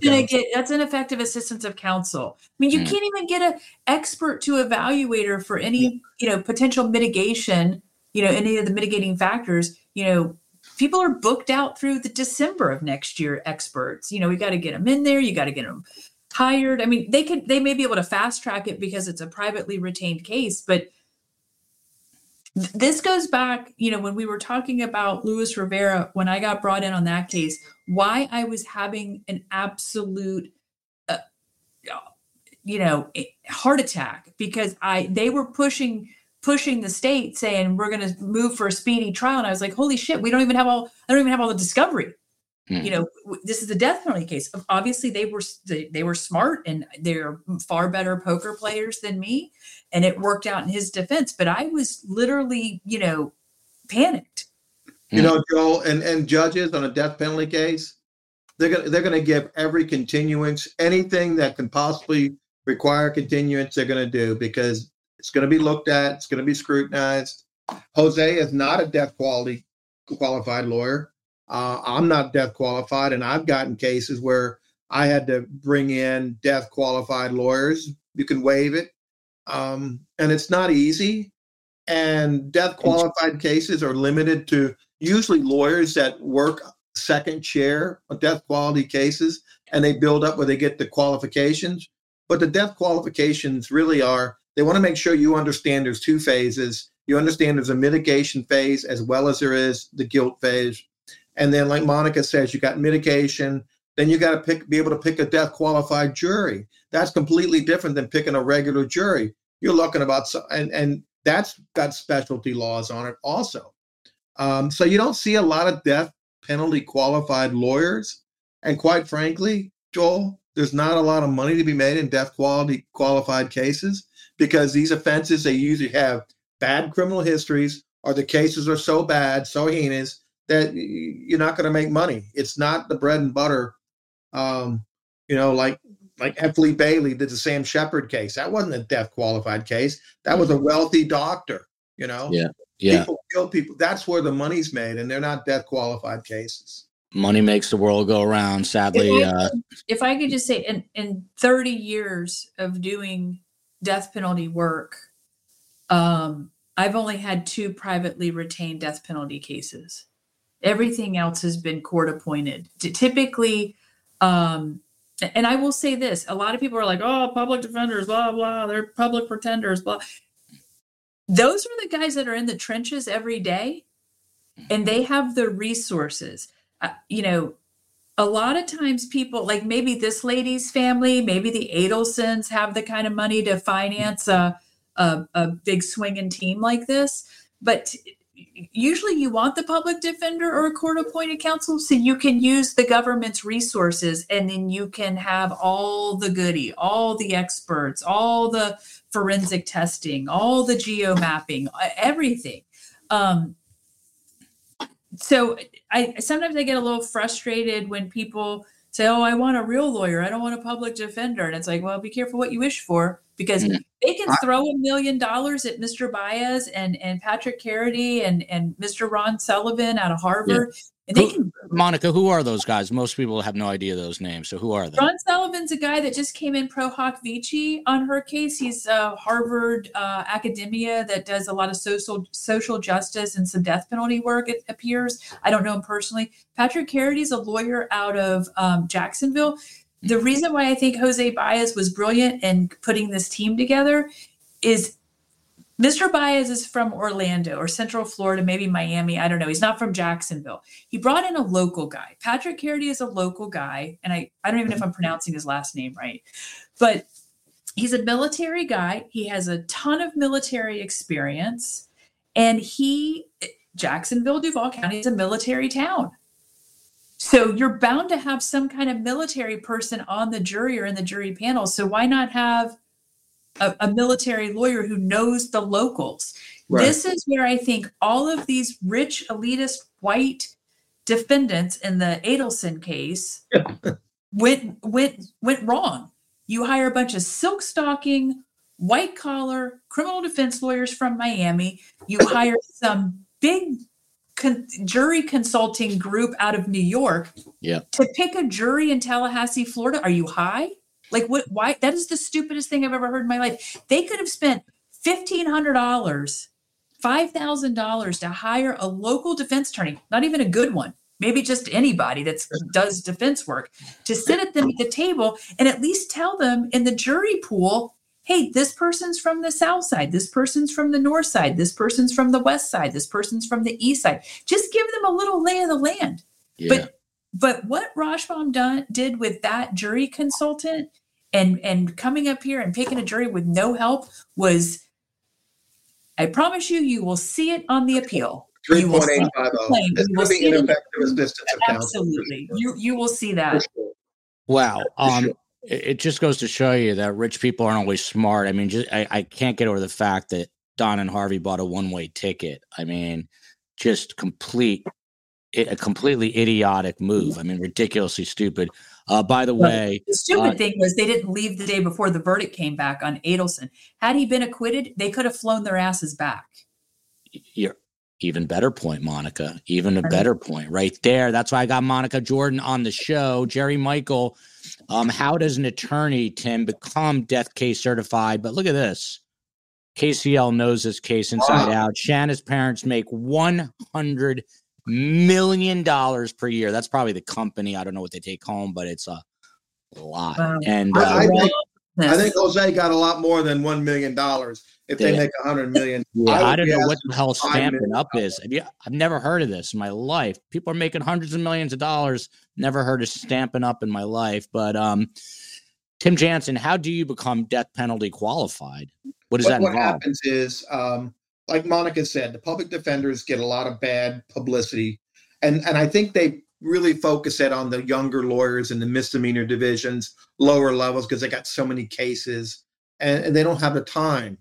That's ineffective. get that's ineffective assistance of counsel i mean you Mm. can't even get an expert to evaluate her for any you know potential mitigation you know any of the mitigating factors you know people are booked out through the december of next year experts you know we got to get them in there you got to get them hired i mean they could they may be able to fast track it because it's a privately retained case but th- this goes back you know when we were talking about luis rivera when i got brought in on that case why i was having an absolute uh, you know heart attack because i they were pushing pushing the state saying we're going to move for a speedy trial. And i was like holy shit we don't even have all i don't even have all the discovery Hmm. you know w- this is a death penalty case obviously they were they, they were smart and they're far better poker players than me and it worked out in his defense but i was literally you know panicked You know, Joel, and, and judges on a death penalty case, they're gonna they're gonna give every continuance, anything that can possibly require continuance, they're gonna do because it's gonna be looked at, it's gonna be scrutinized. Jose is not a death quality qualified lawyer. Uh, I'm not death qualified, and I've gotten cases where I had to bring in death qualified lawyers. You can waive it, um, and it's not easy. And death qualified cases are limited to usually lawyers that work second chair on death quality cases and they build up where they get the qualifications. But the death qualifications really are they want to make sure you understand there's two phases. You understand there's a mitigation phase as well as there is the guilt phase. And then, like Monica says, you got mitigation. Then you got to pick, be able to pick a death qualified jury. That's completely different than picking a regular jury. You're looking about, and and that's got specialty laws on it also. Um, so you don't see a lot of death penalty qualified lawyers. And quite frankly, Joel, there's not a lot of money to be made in death quality qualified cases because these offenses they usually have bad criminal histories or the cases are so bad, so heinous that you're not going to make money. It's not the bread and butter. Um, you know, like like F. Lee Bailey did the Sam Sheppard case. That wasn't a death qualified case. That was a wealthy doctor. You know, Yeah. Yeah. people kill people. That's where the money's made, and they're not death qualified cases. Money makes the world go around. Sadly, If I, uh, if I could just say, in, in 30 years of doing death penalty work, um, I've only had two privately retained death penalty cases. Everything else has been court appointed. Typically, um, and I will say this: a lot of people are like, "Oh, public defenders, blah blah, they're public pretenders, blah." Those are the guys that are in the trenches every day, and they have the resources. Uh, you know, a lot of times people like maybe this lady's family, maybe the Adelsons have the kind of money to finance a a, a big swinging team like this, but usually you want the public defender or a court appointed counsel so you can use the government's resources and then you can have all the goody all the experts all the forensic testing all the geo mapping everything. Um, so I sometimes I get a little frustrated when people say, "Oh, I want a real lawyer. I don't want a public defender." And it's like, "Well, be careful what you wish for because Mm. they can throw a million dollars at Mr. Baez and and Patrick Carity and and Mr. Ron Sullivan out of Harvard, they Who- can Monica, who are those guys? Most people have no idea those names. So who are they? Ron Sullivan's a guy that just came in pro hac vice on her case. He's a Harvard uh, academia that does a lot of social social justice and some death penalty work. It appears. I don't know him personally. Patrick Carity's a lawyer out of um, Jacksonville. the reason why I think Jose Baez was brilliant in putting this team together is Mr. Baez is from Orlando or Central Florida, maybe Miami. I don't know. He's not from Jacksonville. He brought in a local guy. Patrick Carity is a local guy. And I, I don't even know if I'm pronouncing his last name right. But he's a military guy. He has a ton of military experience. And he, Jacksonville, Duval County is a military town. So you're bound to have some kind of military person on the jury or in the jury panel. So why not have a, a military lawyer who knows the locals? Right. This is where I think all of these rich, elitist, white defendants in the Adelson case went went went wrong. You hire a bunch of silk stocking, white collar criminal defense lawyers from Miami. You hire some big con- jury consulting group out of New York yeah. to pick a jury in Tallahassee, Florida. Are you high? Like what why that is the stupidest thing I've ever heard in my life. They could have spent fifteen hundred dollars, five thousand dollars to hire a local defense attorney, not even a good one, maybe just anybody that does defense work, to sit at them at the table and at least tell them in the jury pool, hey, this person's from the south side, this person's from the north side, this person's from the west side, this person's from the east side. Just give them a little lay of the land. Yeah. But but what Rashbaum done did with that jury consultant and and coming up here and picking a jury with no help was I promise you, you will see it on the appeal. Three point eight five zero. It's going to be ineffective assistance of counsel. Absolutely, you you will see that. Sure. Wow. Um, it just goes to show you that rich people aren't always smart. I mean, just I, I can't get over the fact that Don and Harvey bought a one way ticket. I mean, just complete a completely idiotic move. I mean, ridiculously stupid. Uh, by the way, the stupid uh, thing was they didn't leave the day before the verdict came back on Adelson. Had he been acquitted, they could have flown their asses back. You're even better point, Monica. Even a better point right there. That's why I got Monica Jordan on the show. Jerry Michael. Um, how does an attorney, Tim, become death case certified? But look at this. KCL knows this case inside wow. out. Shanna's parents make one hundred million dollars per year. That's probably the company. I don't know what they take home, but it's a lot. Wow. And uh, I, I, think, I, think, Jose got a lot more than one million dollars if they, they make a hundred million. Yeah, I, I don't know what the hell Stampin' Up is. I've never heard of this in my life. People are making hundreds of millions of dollars. Never heard of Stampin' Up in my life. But um, Tim Jansen, how do you become death penalty qualified? What does what, that involve? What happens is um, like Monica said, the public defenders get a lot of bad publicity. And, and I think they really focus it on the younger lawyers in the misdemeanor divisions, lower levels, because they got so many cases and, and they don't have the time.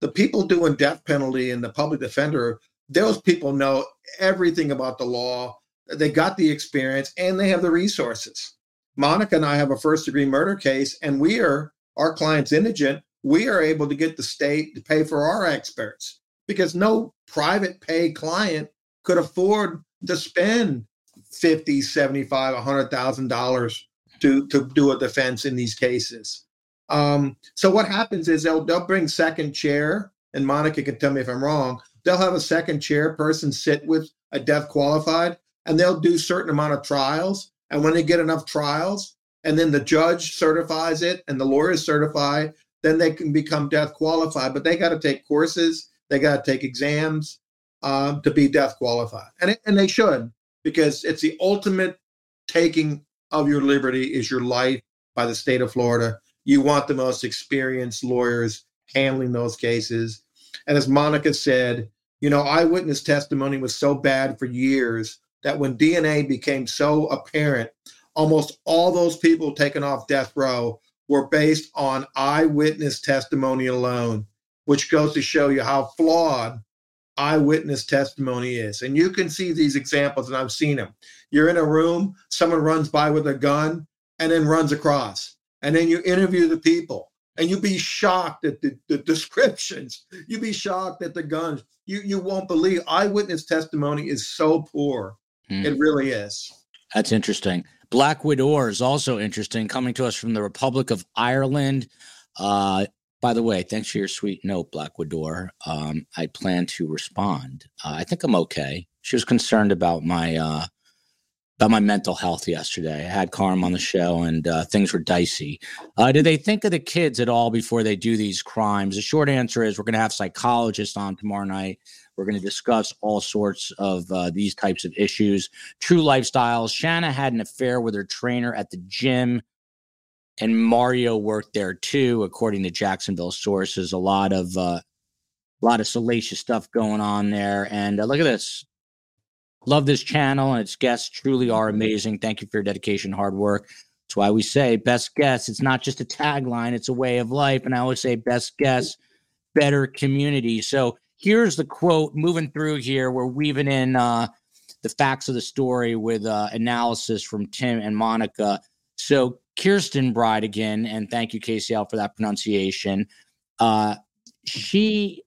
The people doing death penalty and the public defender, those people know everything about the law. They got the experience and they have the resources. Monica and I have a first degree murder case, and we are, our client's indigent. We are able to get the state to pay for our experts because no private pay client could afford to spend 50 75 100000 dollars to to do a defense in these cases. Um, so what happens is they'll they'll bring second chair and monica can tell me if i'm wrong they'll have a second chair person sit with a death qualified and they'll do certain amount of trials and when they get enough trials and then the judge certifies it and the lawyers certify then they can become death qualified but they got to take courses they got to take exams um, to be death qualified, and it, and they should because it's the ultimate taking of your liberty is your life by the state of Florida. You want the most experienced lawyers handling those cases, and as Monica said, you know, eyewitness testimony was so bad for years that when DNA became so apparent, almost all those people taken off death row were based on eyewitness testimony alone which goes to show you how flawed eyewitness testimony is. And you can see these examples, and I've seen them. You're in a room, someone runs by with a gun and then runs across. And then you interview the people and you'd be shocked at the, the descriptions. You'd be shocked at the guns. You, you won't believe eyewitness testimony is so poor. Hmm. It really is. That's interesting. Black Widow is also interesting, coming to us from the Republic of Ireland. Uh, by the way, thanks for your sweet note, Black Widow. Um, I plan to respond. Uh, I think I'm okay. She was concerned about my uh, about my mental health yesterday. I had Carm on the show, and uh, things were dicey. Uh, do they think of the kids at all before they do these crimes? The short answer is we're going to have psychologists on tomorrow night. We're going to discuss all sorts of uh, these types of issues, true lifestyles. Shanna had an affair with her trainer at the gym, and Mario worked there too, according to Jacksonville sources. A lot of uh, a lot of salacious stuff going on there. And uh, look at this. Love this channel and its guests truly are amazing. Thank you for your dedication, hard work. That's why we say best guests. It's not just a tagline, it's a way of life. And I always say best guests, better community. So here's the quote moving through here. We're weaving in uh, the facts of the story with uh, analysis from Tim and Monica. So Kirsten Bridegan, and thank you, KCL, for that pronunciation. Uh, she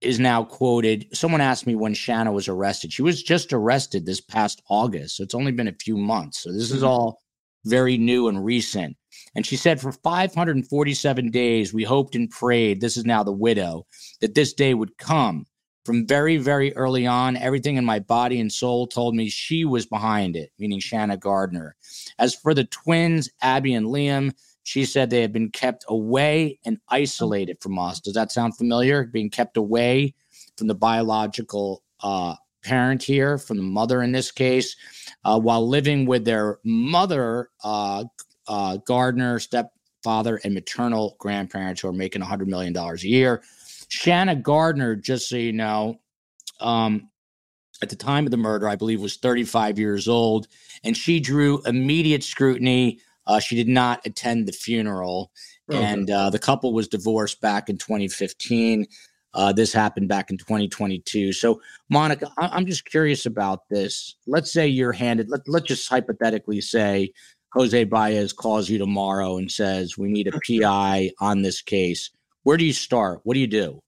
is now quoted. Someone asked me when Shanna was arrested. She was just arrested this past August. So it's only been a few months. So this is mm-hmm. all very new and recent. And she said, for 547 days, we hoped and prayed. This is now the widow that this day would come. From very, very early on, everything in my body and soul told me she was behind it, meaning Shanna Gardner. As for the twins, Abby and Liam, she said they had been kept away and isolated from us. Does that sound familiar? Being kept away from the biological uh, parent here, from the mother in this case, uh, while living with their mother, uh, uh Gardner, stepfather, and maternal grandparents who are making $100 million a year. Shanna Gardner, just so you know, um, at the time of the murder, I believe was 35 years old, and she drew immediate scrutiny uh, she did not attend the funeral, oh, and uh, the couple was divorced back in 2015. Uh, this happened back in 2022. So, Monica, I- am just curious about this. Let's say you're handed, let- let's just hypothetically say Jose Baez calls you tomorrow and says, We need a PI on this case. Where do you start? What do you do?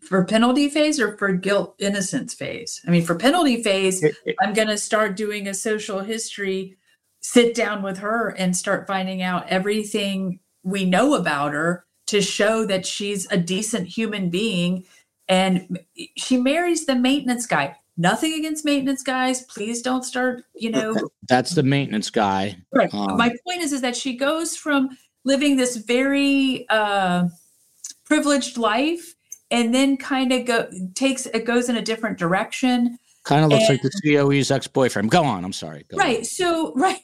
For penalty phase or for guilt innocence phase? I mean, for penalty phase, I'm going to start doing a social history sit down with her and start finding out everything we know about her to show that she's a decent human being. And she marries the maintenance guy. Nothing against maintenance guys. Please don't start you know. That's the maintenance guy. Right. Um, my point is is that she goes from living this very uh, privileged life and then kind of go takes it goes in a different direction. Kind of looks and, like the coe's ex-boyfriend. Go on i'm sorry. Go right on. so right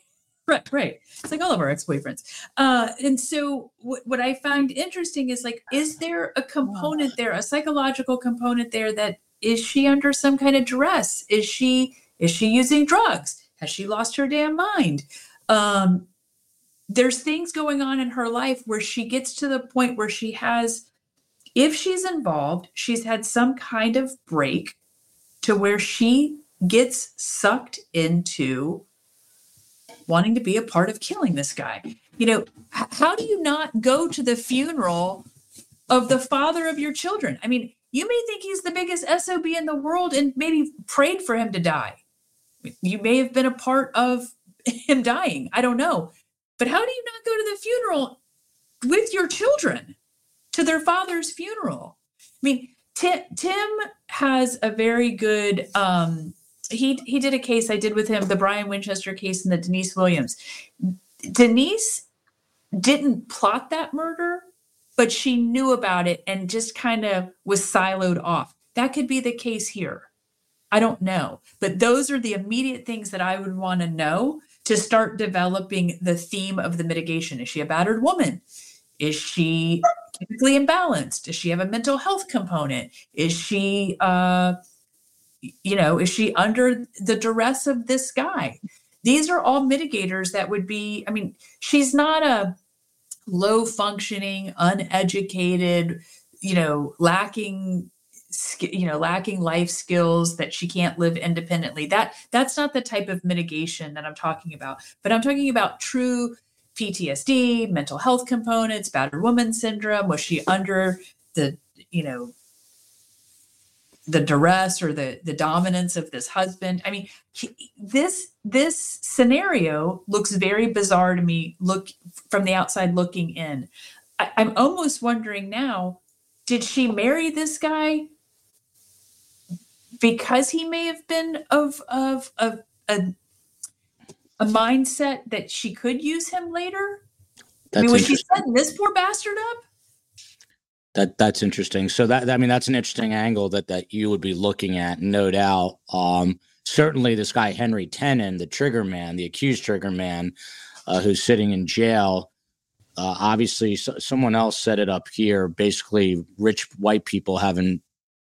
right right. It's like all of our ex-boyfriends. Uh and so w- what i find interesting is like is there a component there a psychological component there that is she under some kind of duress is she is she using drugs? Has she lost her damn mind? Um there's things going on in her life where she gets to the point where she has if she's involved she's had some kind of break to where she gets sucked into wanting to be a part of killing this guy. You know, how do you not go to the funeral of the father of your children? I mean, you may think he's the biggest SOB in the world and maybe prayed for him to die. You may have been a part of him dying. I don't know. But how do you not go to the funeral with your children to their father's funeral? I mean, Tim, Tim has a very good um, he he did a case I did with him, the Brian Winchester case and the Denise Williams. Denise didn't plot that murder, but she knew about it and just kind of was siloed off. That could be the case here. I don't know. But those are the immediate things that I would want to know to start developing the theme of the mitigation. Is she a battered woman? Is she chemically imbalanced? Does she have a mental health component? Is she uh, you know, is she under the duress of this guy? These are all mitigators that would be, I mean, she's not a low functioning, uneducated, you know, lacking you know lacking life skills that she can't live independently that that's not the type of mitigation that i'm talking about but i'm talking about true ptsd mental health components battered woman syndrome. Was she under the you know the duress or the the dominance of this husband? I mean he, this this scenario looks very bizarre to me look from the outside looking in. I, i'm almost wondering now did she marry this guy because he may have been of of of a a mindset that she could use him later. That's I mean, was she setting this poor bastard up? That that's interesting. So that I mean that's an interesting angle that that you would be looking at, no doubt. Um, certainly, this guy Henry Tenon, the trigger man, the accused trigger man, uh, who's sitting in jail. Uh, obviously, so, someone else set it up here. Basically, rich white people having,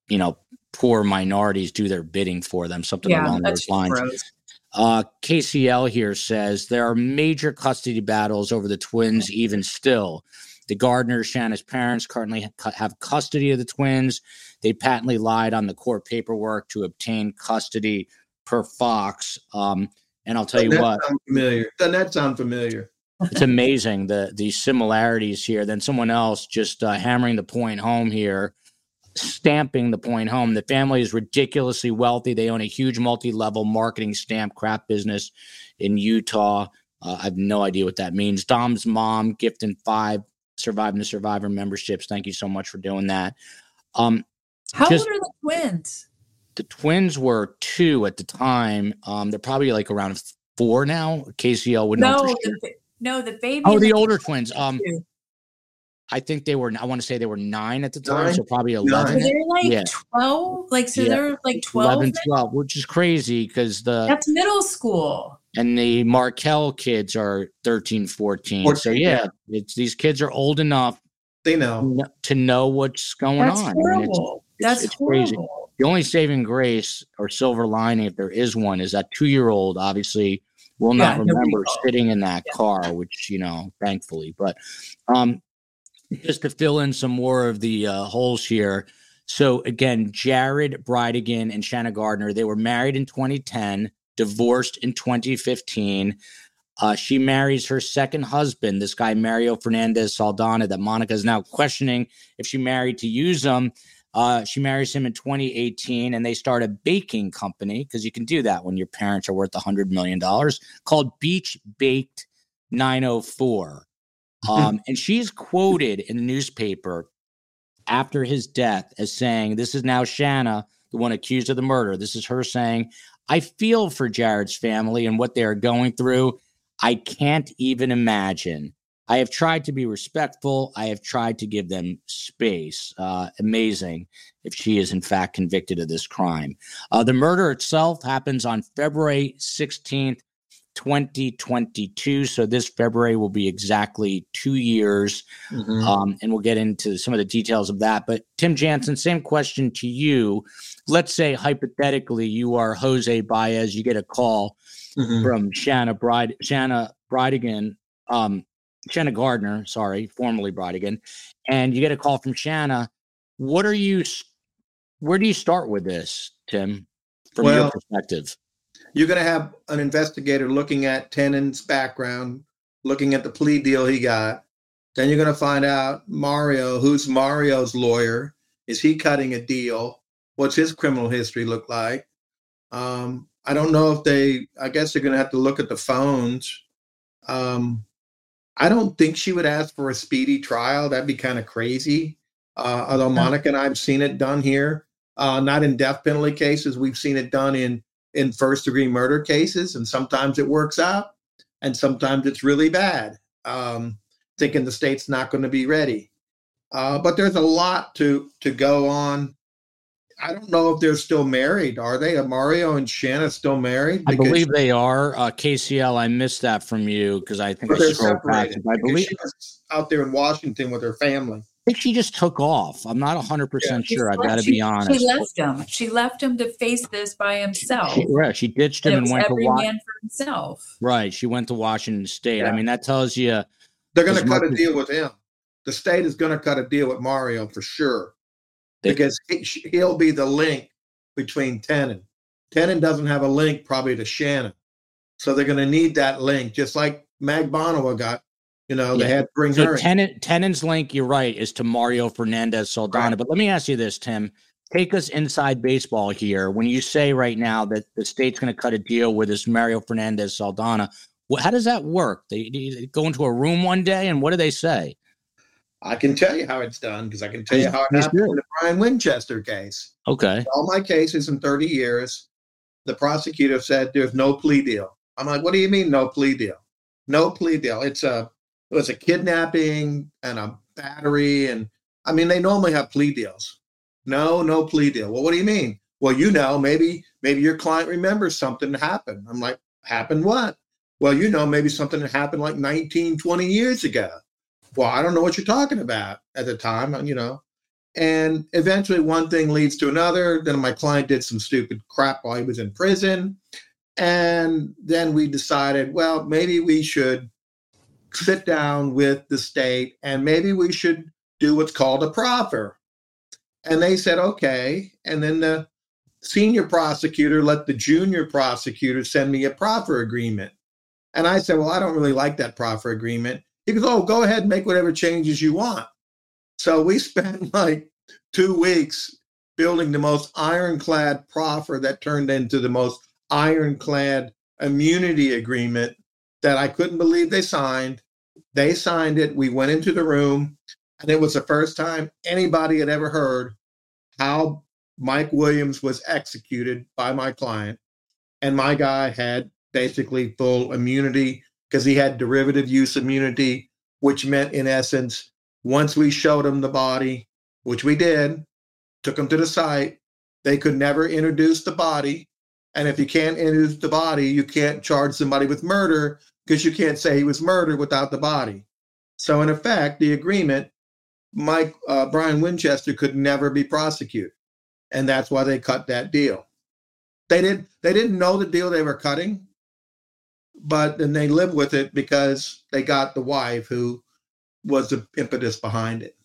you know, poor minorities do their bidding for them. Something along those lines. gross. Uh, KCL here says there are major custody battles over the twins, even still. The Gardner Shanna's parents currently have custody of the twins. They patently lied on the court paperwork to obtain custody per Fox. Um, and I'll tell you Doesn't that what, sound familiar? Doesn't that sound familiar? it's amazing the the similarities here. Then someone else just uh, hammering the point home here, stamping the point home. The family is ridiculously wealthy. They own a huge multi-level marketing stamp crap business in Utah. Uh, I have no idea what that means. Dom's mom gifting five surviving the survivor memberships. Thank you so much for doing that. Um, How Just- old are the twins? the twins were two at the time. Um, they're probably like around four now. KCL would know No, the, no, the baby. Oh, and the older twins. Um, two. I think they were. I want to say they were nine at the time, Nine? so probably So eleven. they're like Yeah. twelve. Like so, Yeah. they're like twelve. 11, now? 12, which is crazy because the That's middle school. and the Markel kids are 13, 14. so 14, yeah, it's these kids are old enough They know. to know what's going That's on. I it's- horrible. it's- That's it's crazy. the only saving grace or silver lining, if there is one, is that two year old obviously will not Yeah, remember sitting in that Yeah. car, which you know, thankfully. But um, just to fill in some more of the uh, holes here. So again, Jared Bridegan and Shanna Gardner, they were married in 2010, divorced in 2015. Uh, she marries her second husband, this guy Mario Fernandez Saldana, that Monica is now questioning if she married to use him. Uh, she marries him in 2018, and they start a baking company because you can do that when your parents are worth $100 million called Beach Baked 904. Um, and she's quoted in the newspaper after his death as saying, This is now Shanna, the one accused of the murder. This is her saying, I feel for Jared's family and what they are going through. I can't even imagine. I have tried to be respectful. I have tried to give them space. Uh, amazing if she is in fact convicted of this crime. Uh, the murder itself happens on February 16th, 2022. So this February will be exactly two years. Mhm. Um, and we'll get into some of the details of that. But Tim Jansen, same question to you. Let's say hypothetically you are Jose Baez, you get a call Mhm. from Shanna Bride Shanna Bridegan, um, Shanna Gardner, sorry, formerly Bridegan, and you get a call from Shanna. What are you? Where do you start with this, Tim, from your perspective? You're going to have an investigator looking at Tenon's background, looking at the plea deal he got. Then you're going to find out Mario, who's Mario's lawyer? Is he cutting a deal? What's his criminal history look like? Um, I don't know if they, I guess they're going to have to look at the phones. Um, I don't think she would ask for a speedy trial. That'd be kind of crazy. Uh, although Monica and I have seen it done here, uh, not in death penalty cases. We've seen it done in in first degree murder cases, and sometimes it works out, and sometimes it's really bad. Um, thinking the state's not going to be ready, uh, but there's a lot to to go on. I don't know if they're still married. Are they? Are Mario and Shanna still married? I believe they are. Uh, KCL, I missed that from you because I think I. I believe she was out there in Washington with her family. I think she just took off. I'm not 100% sure. I've got to be honest. She left him. She left him to face this by himself. She, right, she ditched And him it and was went to every Wa- man for himself. Right, she went to Washington State. I mean, that tells you They're going to cut much a as- deal with him. The state is going to cut a deal with Mario for sure, They- because he, he'll be the link between Tenon. Tenon doesn't have a link probably to Shannon, so they're going to need that link, just like Magbanua got. You know, they Yeah. had to bring so her. Tenon, Tenon's link. You're right, is to Mario Fernandez Saldana. Right. But let me ask you this, Tim. Take us inside baseball here. When you say right now that the state's going to cut a deal with this Mario Fernandez Saldana, how does that work? They, they go into a room one day, and what do they say? I can tell you how it's done because I can tell you how it happened in the Brian Winchester case. Okay. All my cases in 30 years, the prosecutor said there's no plea deal. I'm like, what do you mean no plea deal? No plea deal. It's a it was a kidnapping and a battery, and I mean they normally have plea deals. No, no plea deal. Well, what do you mean? Well, you know, maybe maybe your client remembers something happened. I'm like, happened what? Well, you know, maybe something that happened like 19, 20 years ago. Well, I don't know what you're talking about at the time, uh, you know. And eventually one thing leads to another. Then my client did some stupid crap while he was in prison. And then we decided, well, maybe we should sit down with the state and maybe we should do what's called a proffer. And they said, okay. And then the senior prosecutor let the junior prosecutor send me a proffer agreement. And I said, well, I don't really like that proffer agreement. He goes, oh, go ahead and make whatever changes you want. So we spent like two weeks building the most ironclad proffer that turned into the most ironclad immunity agreement that I couldn't believe they signed. They signed it. We went into the room, and it was the first time anybody had ever heard how Mike Williams was executed by my client. And my guy had basically full immunity because he had derivative use immunity, which meant, in essence, once we showed him the body, which we did, took him to the site, they could never introduce the body. And if you can't introduce the body, you can't charge somebody with murder because you can't say he was murdered without the body. So, in effect, the agreement, Mike uh, Brian Winchester could never be prosecuted, and that's why they cut that deal. They didn't. They didn't know the deal they were cutting, but then they lived with it because they got the wife who was the impetus behind it.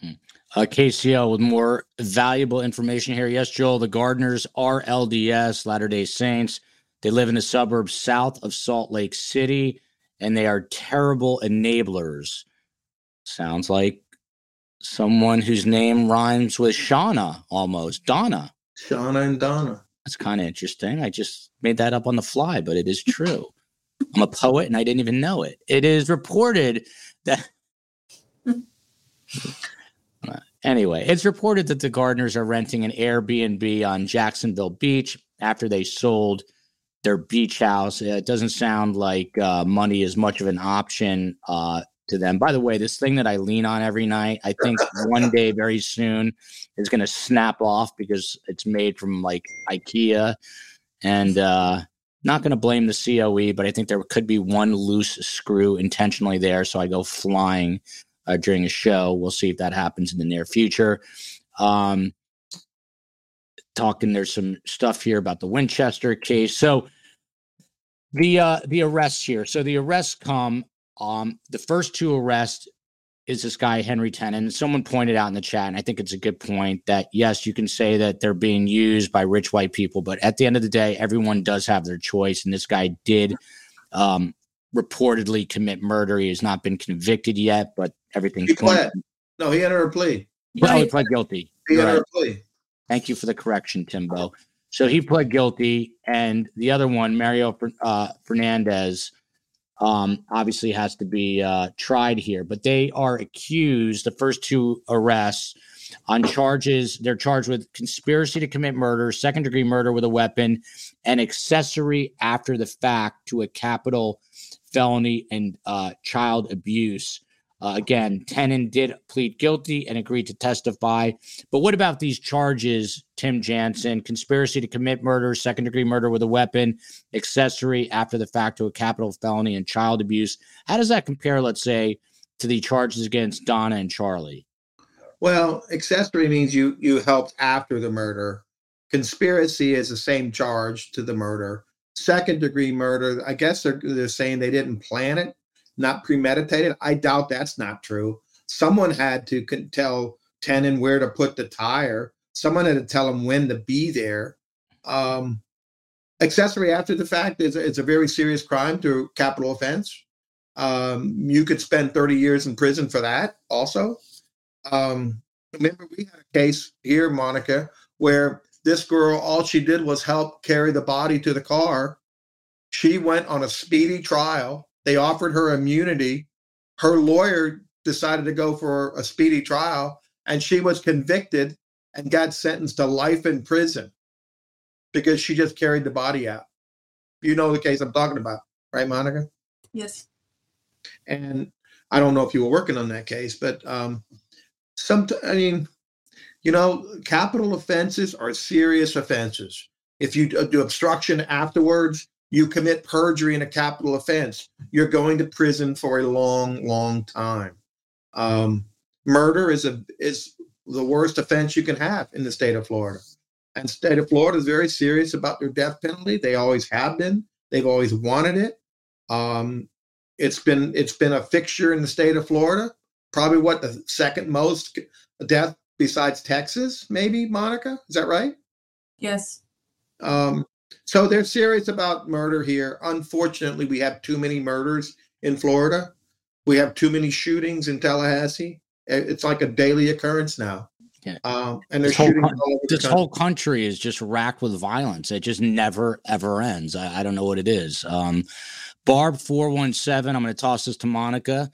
Hmm. Uh, KCL with more valuable information here. Yes, Joel, the Gardners are LDS, Latter day Saints. They live in the suburbs south of Salt Lake City, and they are terrible enablers. Sounds like someone whose name rhymes with Shauna almost. Donna. Shauna and Donna. That's kind of interesting. I just made that up on the fly, but it is true. I'm a poet and I didn't even know it. It is reported that. anyway, it's reported that the Gardners are renting an Airbnb on Jacksonville Beach after they sold their beach house. It doesn't sound like uh, money is much of an option uh, to them. By the way, this thing that I lean on every night, I think one day very soon is going to snap off because it's made from like IKEA. And uh, not going to blame the COE, but I think there could be one loose screw intentionally there. So I go flying uh, during a show. We'll see if that happens in the near future. Um, talking, there's some stuff here about the Winchester case. So the uh, the arrests here. So the arrests come. Um, the first two arrests is this guy Henry Tenon. Someone pointed out in the chat, and I think it's a good point that yes, you can say that they're being used by rich white people, but at the end of the day, everyone does have their choice, and this guy did um, reportedly commit murder. He has not been convicted yet, but everything's he pled. No, he entered a plea. Well, he pled guilty. He entered right. a plea. Thank you for the correction, Timbo. So he pled guilty, and the other one, Mario uh, Fernandez, um, obviously has to be uh, tried here. But they are accused, the first two arrests, on charges. They're charged with conspiracy to commit murder, second degree murder with a weapon, and accessory after the fact to a capital felony and uh, child abuse. Uh, again, Tenon did plead guilty and agreed to testify. But what about these charges, Tim Jansen? Conspiracy to commit murder, second degree murder with a weapon, accessory after the fact to a capital felony, and child abuse. How does that compare, let's say, to the charges against Donna and Charlie? Well, accessory means you you helped after the murder. Conspiracy is the same charge to the murder. Second degree murder, I guess they're, they're saying they didn't plan it not premeditated. I doubt that's not true. Someone had to tell Tenon where to put the tire. Someone had to tell him when to be there. Um, accessory after the fact is it's a very serious crime to capital offense. Um, you could spend 30 years in prison for that also. Um, remember, we had a case here, Monica, where this girl, all she did was help carry the body to the car. She went on a speedy trial they offered her immunity. Her lawyer decided to go for a speedy trial, and she was convicted and got sentenced to life in prison because she just carried the body out. You know the case I'm talking about, right, Monica? Yes. And I don't know if you were working on that case, but um, some, I mean, you know, capital offenses are serious offenses. If you do obstruction afterwards, you commit perjury in a capital offense, you're going to prison for a long, long time. Um, murder is a is the worst offense you can have in the state of Florida. And state of Florida is very serious about their death penalty. They always have been. They've always wanted it. Um, it's been it's been a fixture in the state of Florida. Probably what the second most death besides Texas, maybe Monica. Is that right? Yes. Um, so they're serious about murder here. Unfortunately, we have too many murders in Florida. We have too many shootings in Tallahassee. It's like a daily occurrence now. Yeah. Um, and This whole, shooting coun- all over this country. whole country is just racked with violence. It just never ever ends. I, I don't know what it is. Um, Barb four one seven. I'm going to toss this to Monica.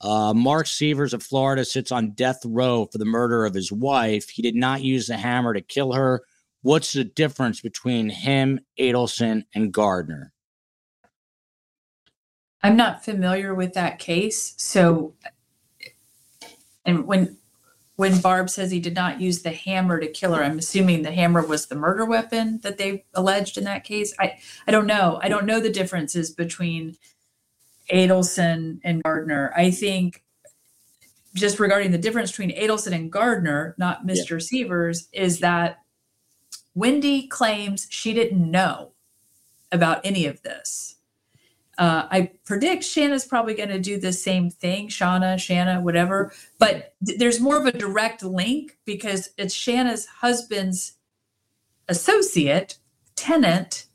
Uh, Mark Sievers of Florida sits on death row for the murder of his wife. He did not use the hammer to kill her. What's the difference between him, Adelson, and Gardner? I'm not familiar with that case. So, and when when Barb says he did not use the hammer to kill her, I'm assuming the hammer was the murder weapon that they alleged in that case. I I don't know. I don't know the differences between Adelson and Gardner. I think just regarding the difference between Adelson and Gardner, not Yeah. Mr. Sievers, is that Wendy claims she didn't know about any of this. Uh, I predict Shanna's probably going to do the same thing, Shauna, Shanna, whatever. But th- there's more of a direct link because it's Shanna's husband's associate, tenant,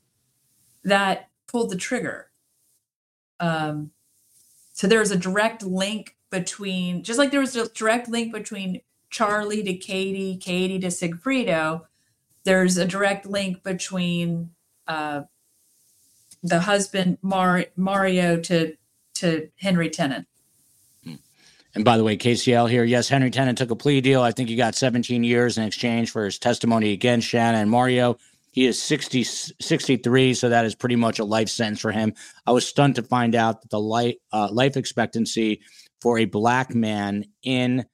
that pulled the trigger. Um, so there's a direct link between, just like there was a direct link between Charlie to Katie, Katie to Sigfredo, there's a direct link between uh, the husband Mar- Mario to to Henry Tenon. And by the way, KCL here. Yes, Henry Tenon took a plea deal. I think he got 17 years in exchange for his testimony against Shanna and Mario. He is 60, 63, so that is pretty much a life sentence for him. I was stunned to find out that the life, uh, life expectancy for a black man in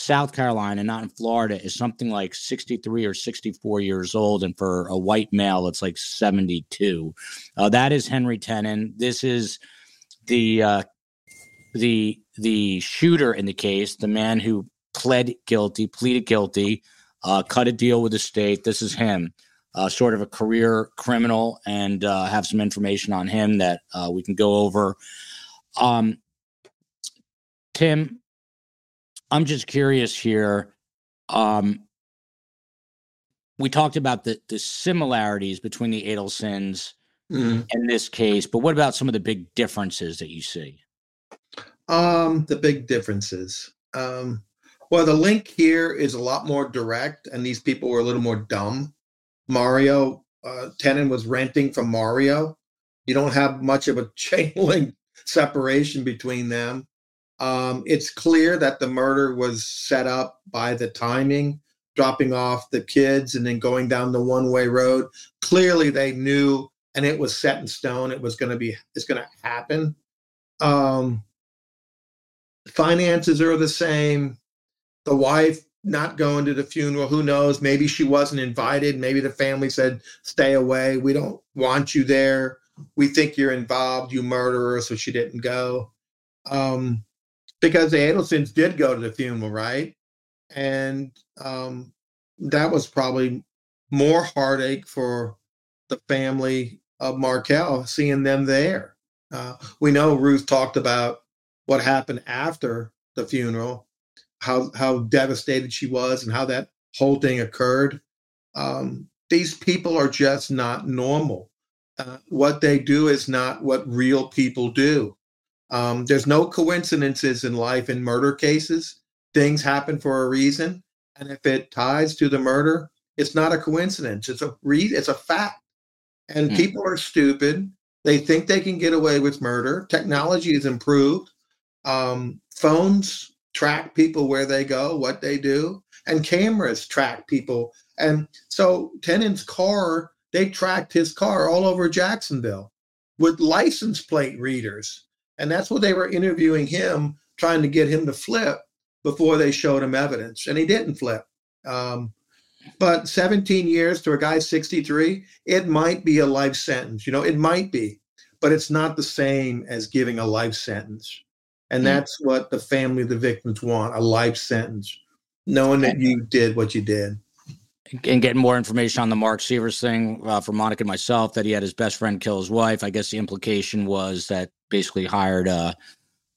South Carolina, not in Florida, is something like 63 or 64 years old. And for a white male, it's like 72. Uh, that is Henry Tenon. This is the uh, the the shooter in the case, the man who pled guilty, pleaded guilty, uh, cut a deal with the state. This is him, uh, sort of a career criminal, and uh, have some information on him that uh, we can go over. Um, Tim, I'm just curious here. Um, we talked about the the similarities between the Adelsons Mhm. in this case, but what about some of the big differences that you see? Um, the big differences. Um, well, the link here is a lot more direct, and these people were a little more dumb. Mario uh, Tenon was renting from Mario. You don't have much of a chain link separation between them. Um, it's clear that the murder was set up by the timing, dropping off the kids and then going down the one way road. Clearly, they knew, and it was set in stone. It was going to be. It's going to happen. Um, finances are the same. The wife not going to the funeral. Who knows? Maybe she wasn't invited. Maybe the family said, stay away. We don't want you there. We think you're involved, you murderer. So she didn't go. Um, because the Adelsons did go to the funeral, right? And um, that was probably more heartache for the family of Markel seeing them there. Uh, we know Ruth talked about what happened after the funeral, how how devastated she was, and how that whole thing occurred. Um, these people are just not normal. Uh, what they do is not what real people do. Um, there's no coincidences in life in murder cases. Things happen for a reason, and if it ties to the murder, it's not a coincidence. It's a re- It's a fact. And Hmm. people are stupid. They think they can get away with murder. Technology has improved. Um, phones track people where they go, what they do, and cameras track people. And so Tenon's car, they tracked his car all over Jacksonville with license plate readers. And that's what they were interviewing him, trying to get him to flip before they showed him evidence. And he didn't flip. Um, but 17 years to a guy 63, it might be a life sentence. You know, it might be, but it's not the same as giving a life sentence. And mm. that's what the family of the victims want a life sentence, knowing that you did what you did. And getting more information on the Mark Sievers thing uh, for Monica and myself that he had his best friend kill his wife. I guess the implication was that basically hired a,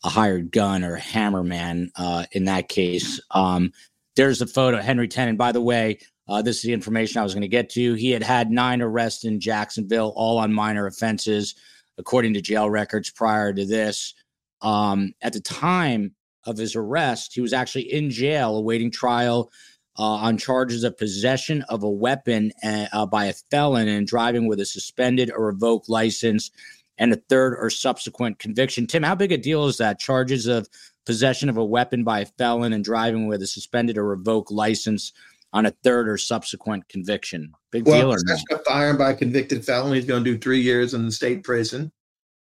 a hired gun or hammerman uh, in that case. Um, there's a photo Henry Tenon. By the way, uh, this is the information I was going to get to. He had had nine arrests in Jacksonville, all on minor offenses, according to jail records prior to this. Um, at the time of his arrest, he was actually in jail awaiting trial uh, on charges of possession of a weapon uh, uh by a felon and driving with a suspended or revoked license and a third or subsequent conviction. Tim, how big a deal is that? Charges of possession of a weapon by a felon and driving with a suspended or revoked license on a third or subsequent conviction. Big well, deal or not? A firearm by a convicted felon, he's going to do three years in the state prison.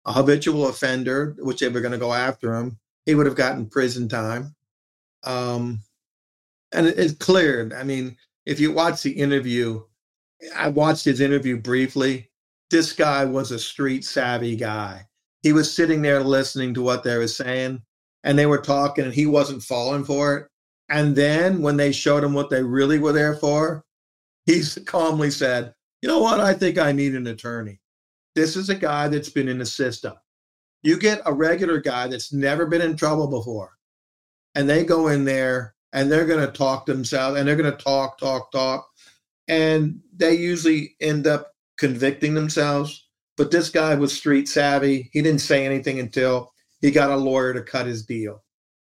A habitual offender, which they were going to go after him, he would have gotten prison time. Um, and it, it's clear. I mean, if you watch the interview, I watched his interview briefly. This guy was a street savvy guy. He was sitting there listening to what they were saying, and they were talking, and he wasn't falling for it. And then when they showed him what they really were there for, he calmly said, You know what? I think I need an attorney. This is a guy that's been in the system. You get a regular guy that's never been in trouble before, and they go in there and they're going to talk themselves and they're going to talk, talk, talk. And they usually end up convicting themselves. But this guy was street savvy. He didn't say anything until he got a lawyer to cut his deal.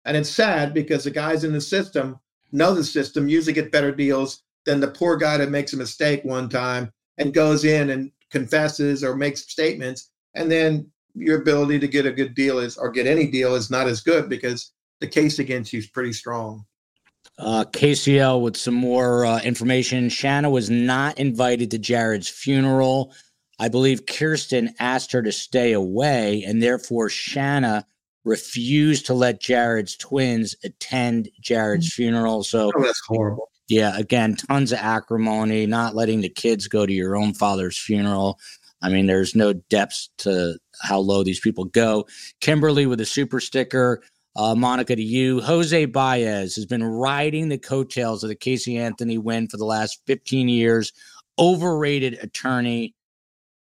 And it's sad because the guys in the system know the system, usually get better deals than the poor guy that makes a mistake one time and goes in and confesses or makes statements. And then your ability to get a good deal is, or get any deal is not as good because the case against you is pretty strong. Uh, KCL with some more uh, information. Shanna was not invited to Jared's funeral. I believe Kirsten asked her to stay away, and therefore Shanna refused to let Jared's twins attend Jared's mm. funeral. So oh, that's horrible. Yeah, again, tons of acrimony, not letting the kids go to your own father's funeral. I mean, there's no depths to how low these people go. Kimberly with a super sticker. Uh, Monica to you. Jose Baez has been riding the coattails of the Casey Anthony win for the last 15 years. Overrated attorney.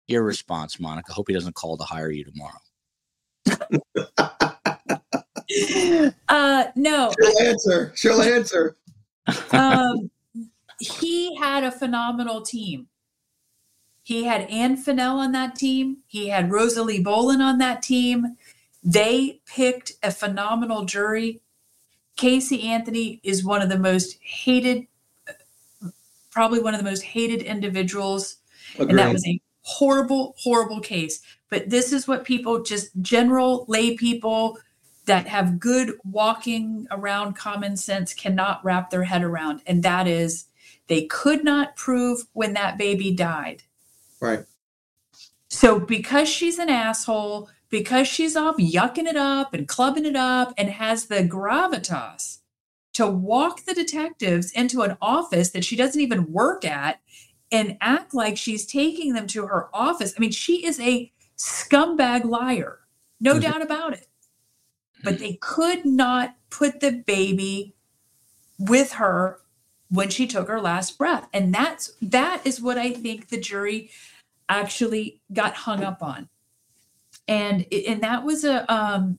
Your response, Monica. Hope he doesn't call to hire you tomorrow. uh, no. She'll answer. She'll answer. um, he had a phenomenal team. He had Ann Finnell on that team. He had Rosalie Bolin on that team. They picked a phenomenal jury. Casey Anthony is one of the most hated, probably one of the most hated individuals. Agreed. And that was a horrible, horrible case. But this is what people, just general lay people that have good walking around common sense, cannot wrap their head around. And that is they could not prove when that baby died. Right. So because she's an asshole, because she's off yucking it up and clubbing it up and has the gravitas to walk the detectives into an office that she doesn't even work at and act like she's taking them to her office. I mean, she is a scumbag liar, no mm-hmm. doubt about it. But they could not put the baby with her when she took her last breath. And that's that is what I think the jury actually got hung up on and and that was a um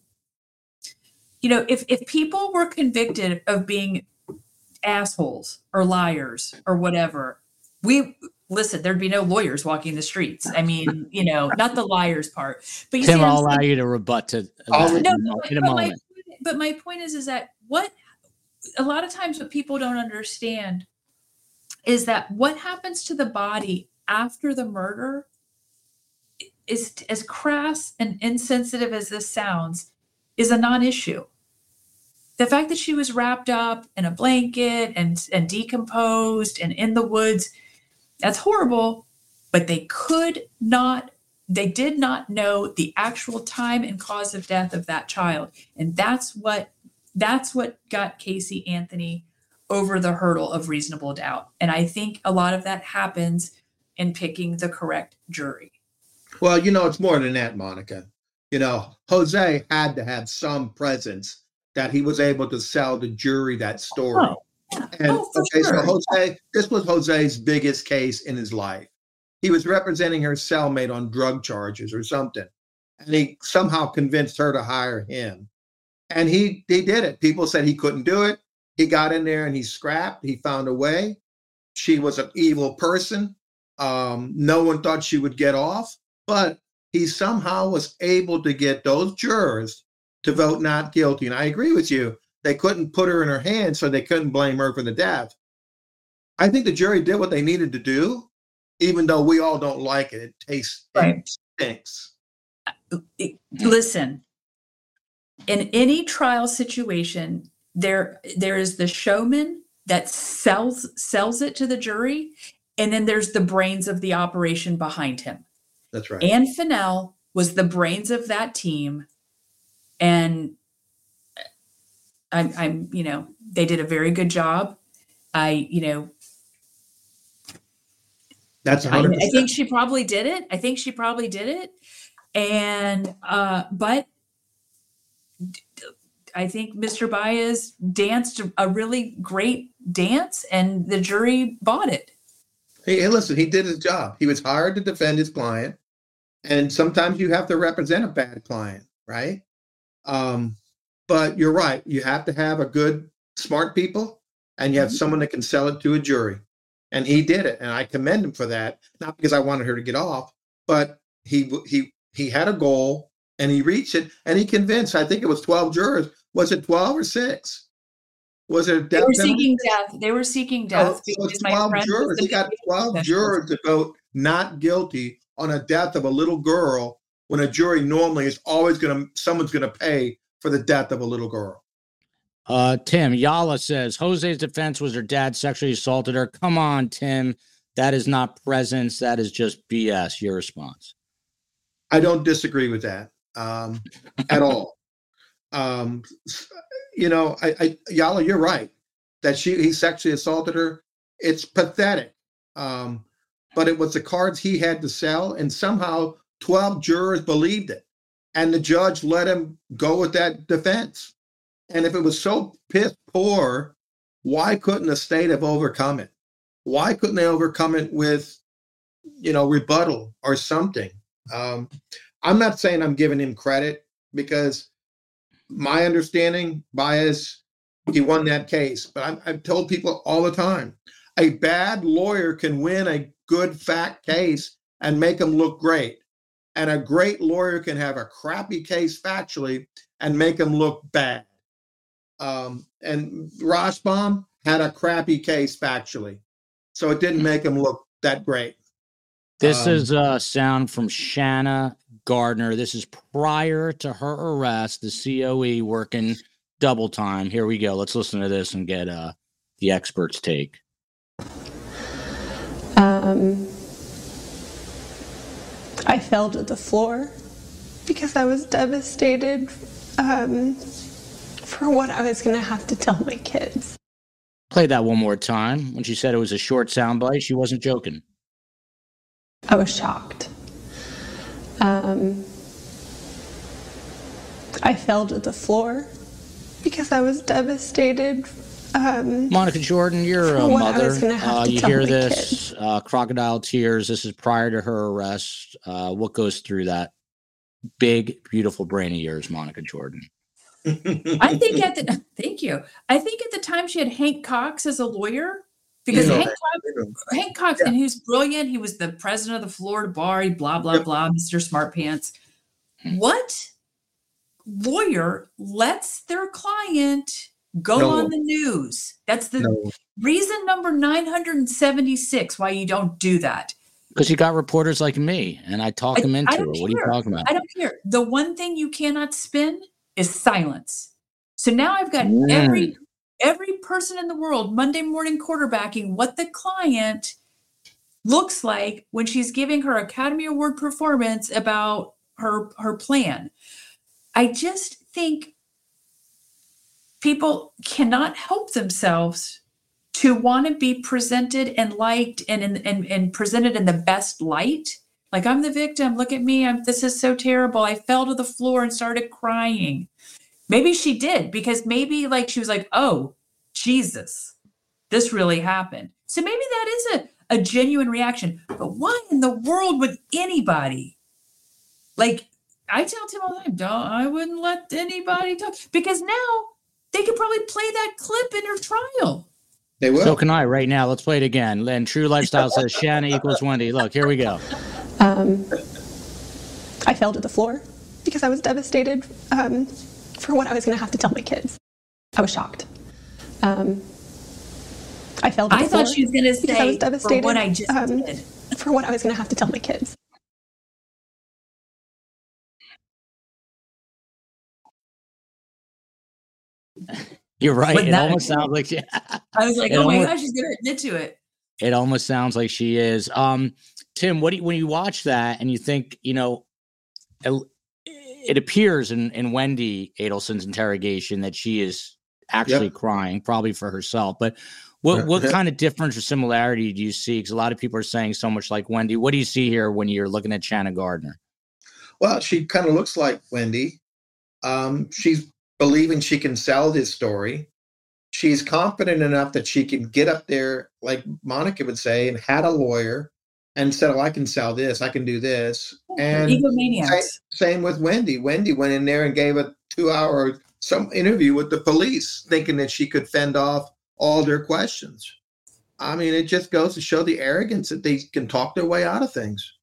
you know if if people were convicted of being assholes or liars or whatever we listen there'd be no lawyers walking the streets. I mean you know not the liars part. But tim i'll allow you to rebut to that no, in a but moment. my, but my point is is that what a lot of times what people don't understand is that what happens to the body after the murder is as crass and insensitive as this sounds, is a non-issue. the fact that she was wrapped up in a blanket and and decomposed and in the woods that's horrible but they could not they did not know the actual time and cause of death of that child. And that's what that's what got casey anthony over the hurdle of reasonable doubt. And i think a lot of that happens in picking the correct jury well you know it's more than that monica. You know jose had to have some presence that he was able to sell the jury that story. Oh, yeah. and Oh, okay sure. so jose this was jose's biggest case in his life. He was representing her cellmate on drug charges or something and he somehow convinced her to hire him. And he he did it. People said he couldn't do it. He got in there and he scrapped. He found a way. She was an evil person. Um, no one thought she would get off but he somehow was able to get those jurors to vote not guilty and i agree with you. They couldn't put her in her hands so they couldn't blame her for the death. I think the jury did what they needed to do even though we all don't like it. It tastes Right. Uh, it stinks listen. In any trial situation there there is the showman that sells sells it to the jury and then there's the brains of the operation behind him that's right Ann Finnell was the brains of that team, and I'm, I'm, you know, they did a very good job. I, you know, that's I, 100% I think she probably did it. I think she probably did it, and uh, but I think Mr. Baez danced a really great dance, and the jury bought it. Hey, hey, listen, he did his job. He was hired to defend his client, and sometimes you have to represent a bad client, right? Um, but you're right. You have to have a good, smart people, and you have Mhm. someone that can sell it to a jury. And he did it, and I commend him for that. Not because I wanted her to get off, but he he he had a goal and he reached it, and he convinced. I think it was twelve jurors. Was it twelve or six? Was it a They death were penalty? seeking death. They were seeking Oh, death so it's because my 12 jurors. the He got 12 jurors to vote not guilty on a death of a little girl when a jury normally is always going to, someone's going to pay for the death of a little girl. Uh, Tim Yala says Jose's defense was her dad sexually assaulted her. Come on, Tim. That is not presence. That is just BS. Your response. I don't disagree with that um, at all. Um, you know, I, I, Yala, you're right that she he sexually assaulted her. It's pathetic. Um, but it was the cards he had to sell, and somehow 12 jurors believed it, and the judge let him go with that defense. And if it was so piss poor, why couldn't the state have overcome it? Why couldn't they overcome it with, you know, rebuttal or something? Um, I'm not saying I'm giving him credit because my understanding, bias, he won that case. But I'm, I've told people all the time a bad lawyer can win a good fact case and make them look great. And a great lawyer can have a crappy case factually and make them look bad. Um, and Rashbaum had a crappy case factually. So it didn't make him look that great. This Um, is a sound from Shanna Gardner. This is prior to her arrest, the COE working double time. Here we go. Let's listen to this and get uh, the expert's take. Um, I fell to the floor because I was devastated um, for what I was going to have to tell my kids. Play that one more time. When she said it was a short soundbite, she wasn't joking. I was shocked. Um, I fell to the floor because I was devastated. Um, Monica Jordan, you're a For what I mother. was gonna have Uh, you hear this uh, crocodile tears. This is prior to her arrest. Uh, what goes through that big, beautiful brain of yours, Monica Jordan? I think at the thank you. I think at the time she had Hank Coxe as a lawyer because You know Hank that. Coxe, Hank Coxe, and he's brilliant. He was the president of the Florida Bar. He blah blah Yep. blah. Mister Smart Pants. What lawyer lets their client go No. on the news? That's the No. reason number nine hundred and seventy six why you don't do that. Because you got reporters like me, and I talk I- them into it. don't What are you talking about? I don't care. The one thing you cannot spin is silence. So now I've got mm. every every person in the world Monday morning quarterbacking what the client looks like when she's giving her Academy Award performance about her her plan. I just think people cannot help themselves to want to be presented and liked and, and and presented in the best light. Like i'm the victim. Look at me. I'm this is so terrible. I fell to the floor and started crying maybe she did because maybe like she was like oh jesus this really happened. So maybe that is a, a genuine reaction but why in the world would anybody like i tell tim all the time don't i wouldn't let anybody talk because now they could probably play that clip in her trial. They will. So can i right now let's play it again. And true lifestyle says shanna equals wendy. Look here we go. Um, i fell to the floor because i was devastated um, for what i was going to have to tell my kids i was shocked um, I felt. I thought she was going to say I was devastated for what I just um, did. For what I was going to have to tell my kids. You're right. it almost sounds like she, I was like, oh my gosh, she's going to admit to it. It almost sounds like she is. Um, Tim, what do you, when you watch that and you think, you know, it, appears in, in Wendy Adelson's interrogation that she is actually yep. crying, probably for herself. But what what kind of difference or similarity do you see? Because a lot of people are saying so much like Wendy. What do you see here when you're looking at Shanna Gardner? Well, she kind of looks like Wendy. Um, she's believing she can sell this story. She's confident enough that she can get up there, like Monica would say, and had a lawyer and said, "Oh, I can sell this. I can do this." And egomaniacs. Same, same with Wendy. Wendy went in there and gave a two-hour some interview with the police, thinking that she could fend off all their questions. I mean, it just goes to show the arrogance that they can talk their way out of things.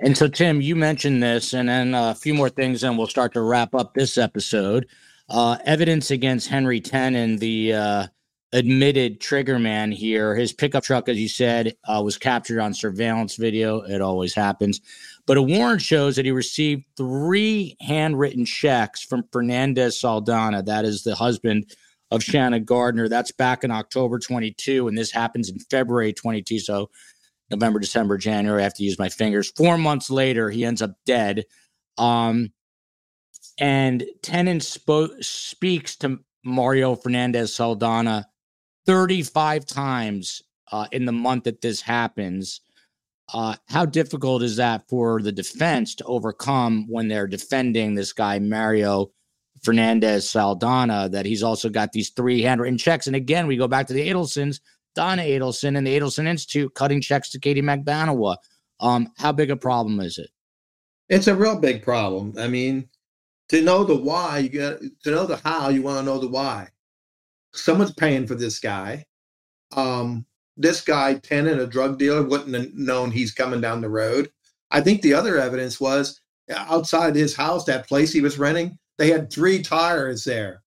And so, Tim, you mentioned this, and then a few more things, and we'll start to wrap up this episode. Uh, evidence against Henry Tenon the uh, admitted trigger man here. His pickup truck, as you said, uh, was captured on surveillance video. It always happens. But a warrant shows that he received three handwritten checks from Fernandez Saldana, that is the husband of Shanna Gardner. That's back in October 22, and this happens in February 22. So November, December, January. I have to use my fingers. Four months later, he ends up dead. Um, and Tenon spo- speaks to Mario Fernandez Saldana 35 times uh, in the month that this happens. Uh, how difficult is that for the defense to overcome when they're defending this guy, Mario Fernandez Saldana that he's also got these three handwritten checks. And again, we go back to the Adelsons, Donna Adelson and the Adelson Institute cutting checks to Katie Magbanua. Um, how big a problem is it? It's a real big problem. I mean, to know the why, you got to know the how, you want to know the why. Someone's paying for this guy. Um, this guy, Tenon, a drug dealer, wouldn't have known he's coming down the road. I think the other evidence was outside his house, that place he was renting, they had three tires there.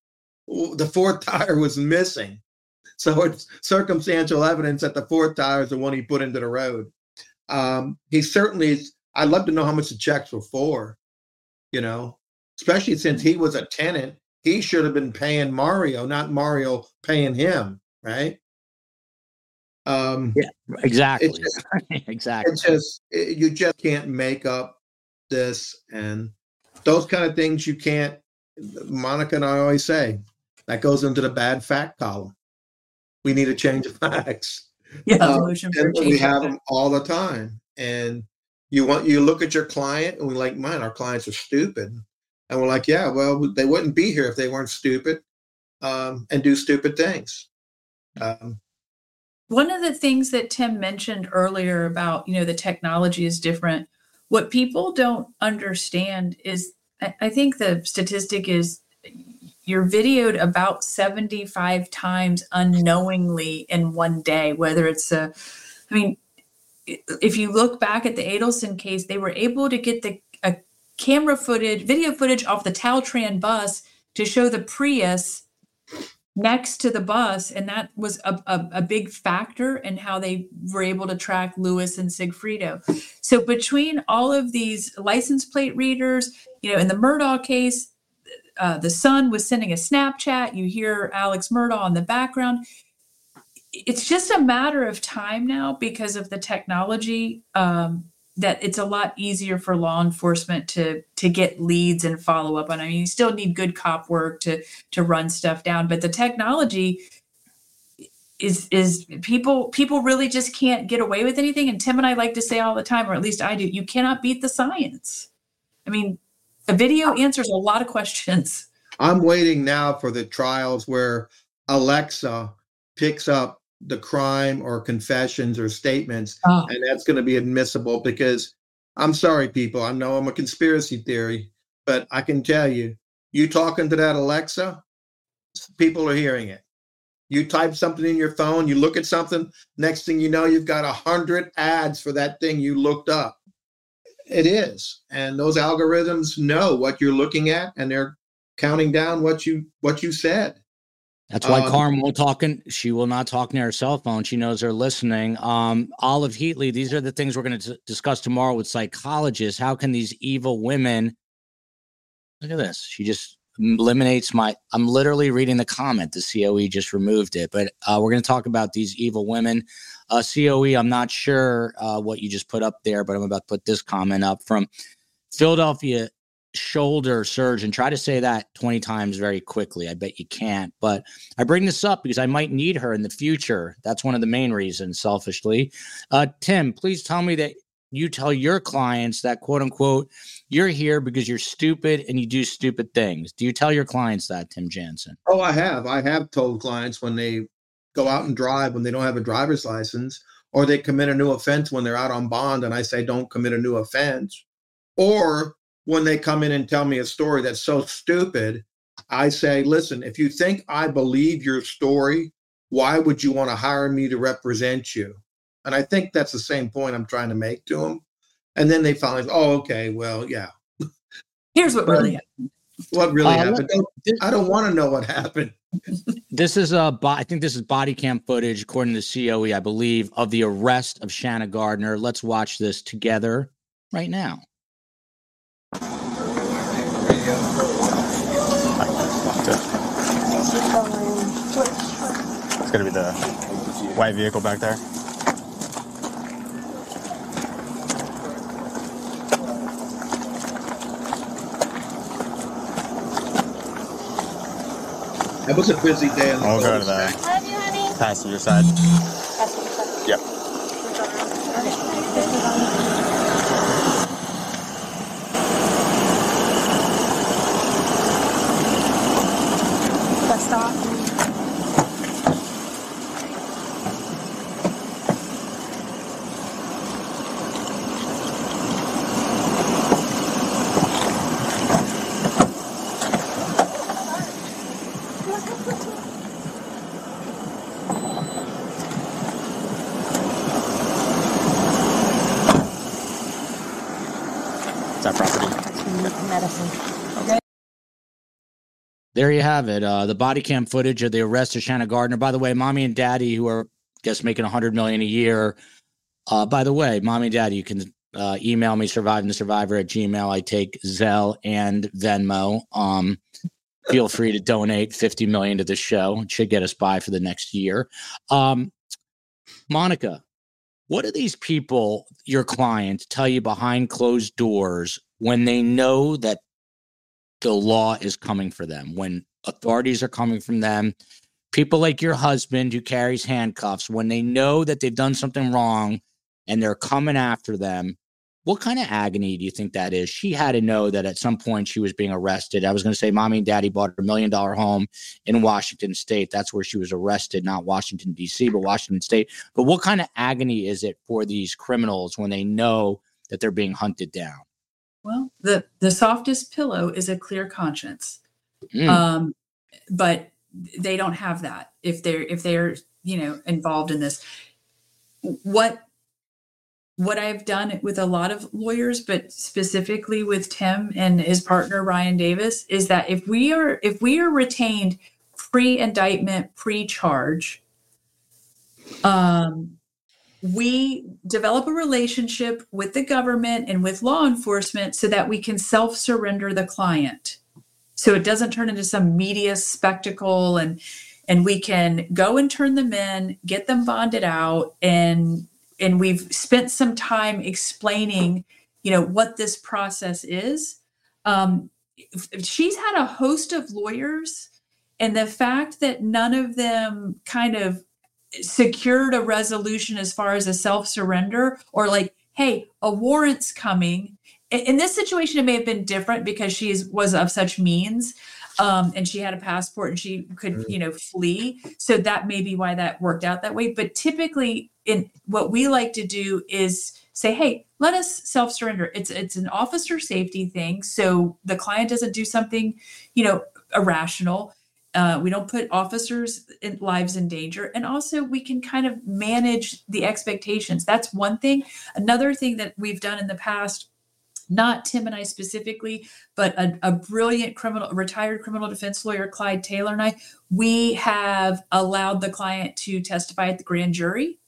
The fourth tire was missing. So it's circumstantial evidence that the fourth tire is the one he put into the road. Um, he certainly, I'd love to know how much the checks were for, you know, especially since he was a tenant. He should have been paying Mario, not Mario paying him, right? Um, yeah, exactly. It's just, exactly. It's just, it, you just can't make up this. And those kind of things you can't Monica and I always say that goes into the bad fact column. We need a change of facts. Yeah, uh, and we have them all the time. And you want you look at your client, and we like, man, our clients are stupid, and we're like, yeah, well, they wouldn't be here if they weren't stupid um, and do stupid things. Um, One of the things that Tim mentioned earlier about you know the technology is different. What people don't understand is I think the statistic is you're videoed about 75 times unknowingly in one day, whether it's a, I mean, if you look back at the Adelson case, they were able to get the camera footage, video footage off the Caltran bus to show the Prius next to the bus and that was a, a, a, big factor in how they were able to track Luis and sigfredo so between all of these license plate readers you know in the murdaugh case uh, the son was sending a Snapchat. You hear Alex Murdaugh in the background. It's just a matter of time now because of the technology um, that it's a lot easier for law enforcement to to get leads and follow up on. I mean, you still need good cop work to to run stuff down, but the technology is is people people really just can't get away with anything. And Tim and I like to say all the time, or at least I do, you cannot beat the science. I mean, a video answers a lot of questions. I'm waiting now for the trials where Alexa picks up the crime or confessions or statements, oh. and that's going to be admissible because I'm sorry, people. I know I'm a conspiracy theory, but I can tell you, you talking to that Alexa, people are hearing it. You type something in your phone, you look at something, next thing you know, you've got a hundred ads for that thing you looked up. It is. And those algorithms know what you're looking at and they're counting down what you what you said. That's why um, Carm will talking. She will not talk near her cell phone. She knows they're listening. Um, Olive Heatley. These are the things we're going to discuss tomorrow with psychologists. How can these evil women? Look at this. She just eliminates my. I'm literally reading the comment. The COE just removed it, but uh, we're going to talk about these evil women. Uh, COE. I'm not sure uh, what you just put up there, but I'm about to put this comment up from Philadelphia shoulder surge and Try to say that 20 times very quickly. I bet you can't. But I bring this up because I might need her in the future. That's one of the main reasons, selfishly. Uh, Tim, please tell me that you tell your clients that quote unquote, you're here because you're stupid and you do stupid things. Do you tell your clients that, Tim Jansen? Oh, I have. I have told clients when they go out and drive when they don't have a driver's license or they commit a new offense when they're out on bond and I say, don't commit a new offense. Or when they come in and tell me a story that's so stupid, I say, listen, if you think I believe your story, why would you want to hire me to represent you? And I think that's the same point I'm trying to make to them. And then they finally, oh, okay, well, yeah. Here's what really happened. What really uh, happened? This, I don't want to know what happened. this is a, I think this is body cam footage, according to COE, I believe, of the arrest of Shanna Gardner. Let's watch this together right now. Gonna be the white vehicle back there. It was a busy day. On the I'll go to the passenger side. Passenger side. Yep. there you have it. Uh, the body cam footage of the arrest of Shanna Gardner. By the way, mommy and daddy, who are guess making a hundred million a year. Uh, by the way, mommy and daddy, you can uh, email me surviving the survivor at gmail. I take Zelle and Venmo. Um, feel free to donate 50 million to the show. It should get us by for the next year. Um, Monica, what do these people, your clients, tell you behind closed doors when they know that the law is coming for them, when authorities are coming from them, people like your husband who carries handcuffs, when they know that they've done something wrong and they're coming after them, what kind of agony do you think that is? She had to know that at some point she was being arrested. I was going to say, mommy and daddy bought a million dollar home in Washington state. That's where she was arrested, not Washington, D.C., but Washington state. But what kind of agony is it for these criminals when they know that they're being hunted down? Well, the the softest pillow is a clear conscience. Mm. Um, but they don't have that if they're if they're you know involved in this. What what I've done with a lot of lawyers, but specifically with Tim and his partner Ryan Davis, is that if we are if we are retained pre-indictment, pre-charge, um, we develop a relationship with the government and with law enforcement so that we can self surrender the client. So it doesn't turn into some media spectacle and and we can go and turn them in get them bonded out and and we've spent some time explaining you know what this process is. Um, she's had a host of lawyers and the fact that none of them kind of secured a resolution as far as a self surrender or like hey a warrant's coming in this situation it may have been different because she was of such means um, and she had a passport and she could mm. you know flee so that may be why that worked out that way but typically in what we like to do is say hey let us self surrender it's it's an officer safety thing so the client doesn't do something you know irrational uh, we don't put officers' in, lives in danger. And also, we can kind of manage the expectations. That's one thing. Another thing that we've done in the past not Tim and I specifically, but a, a, brilliant criminal, retired criminal defense lawyer, Clyde Taylor, and I, we have allowed the client to testify at the grand jury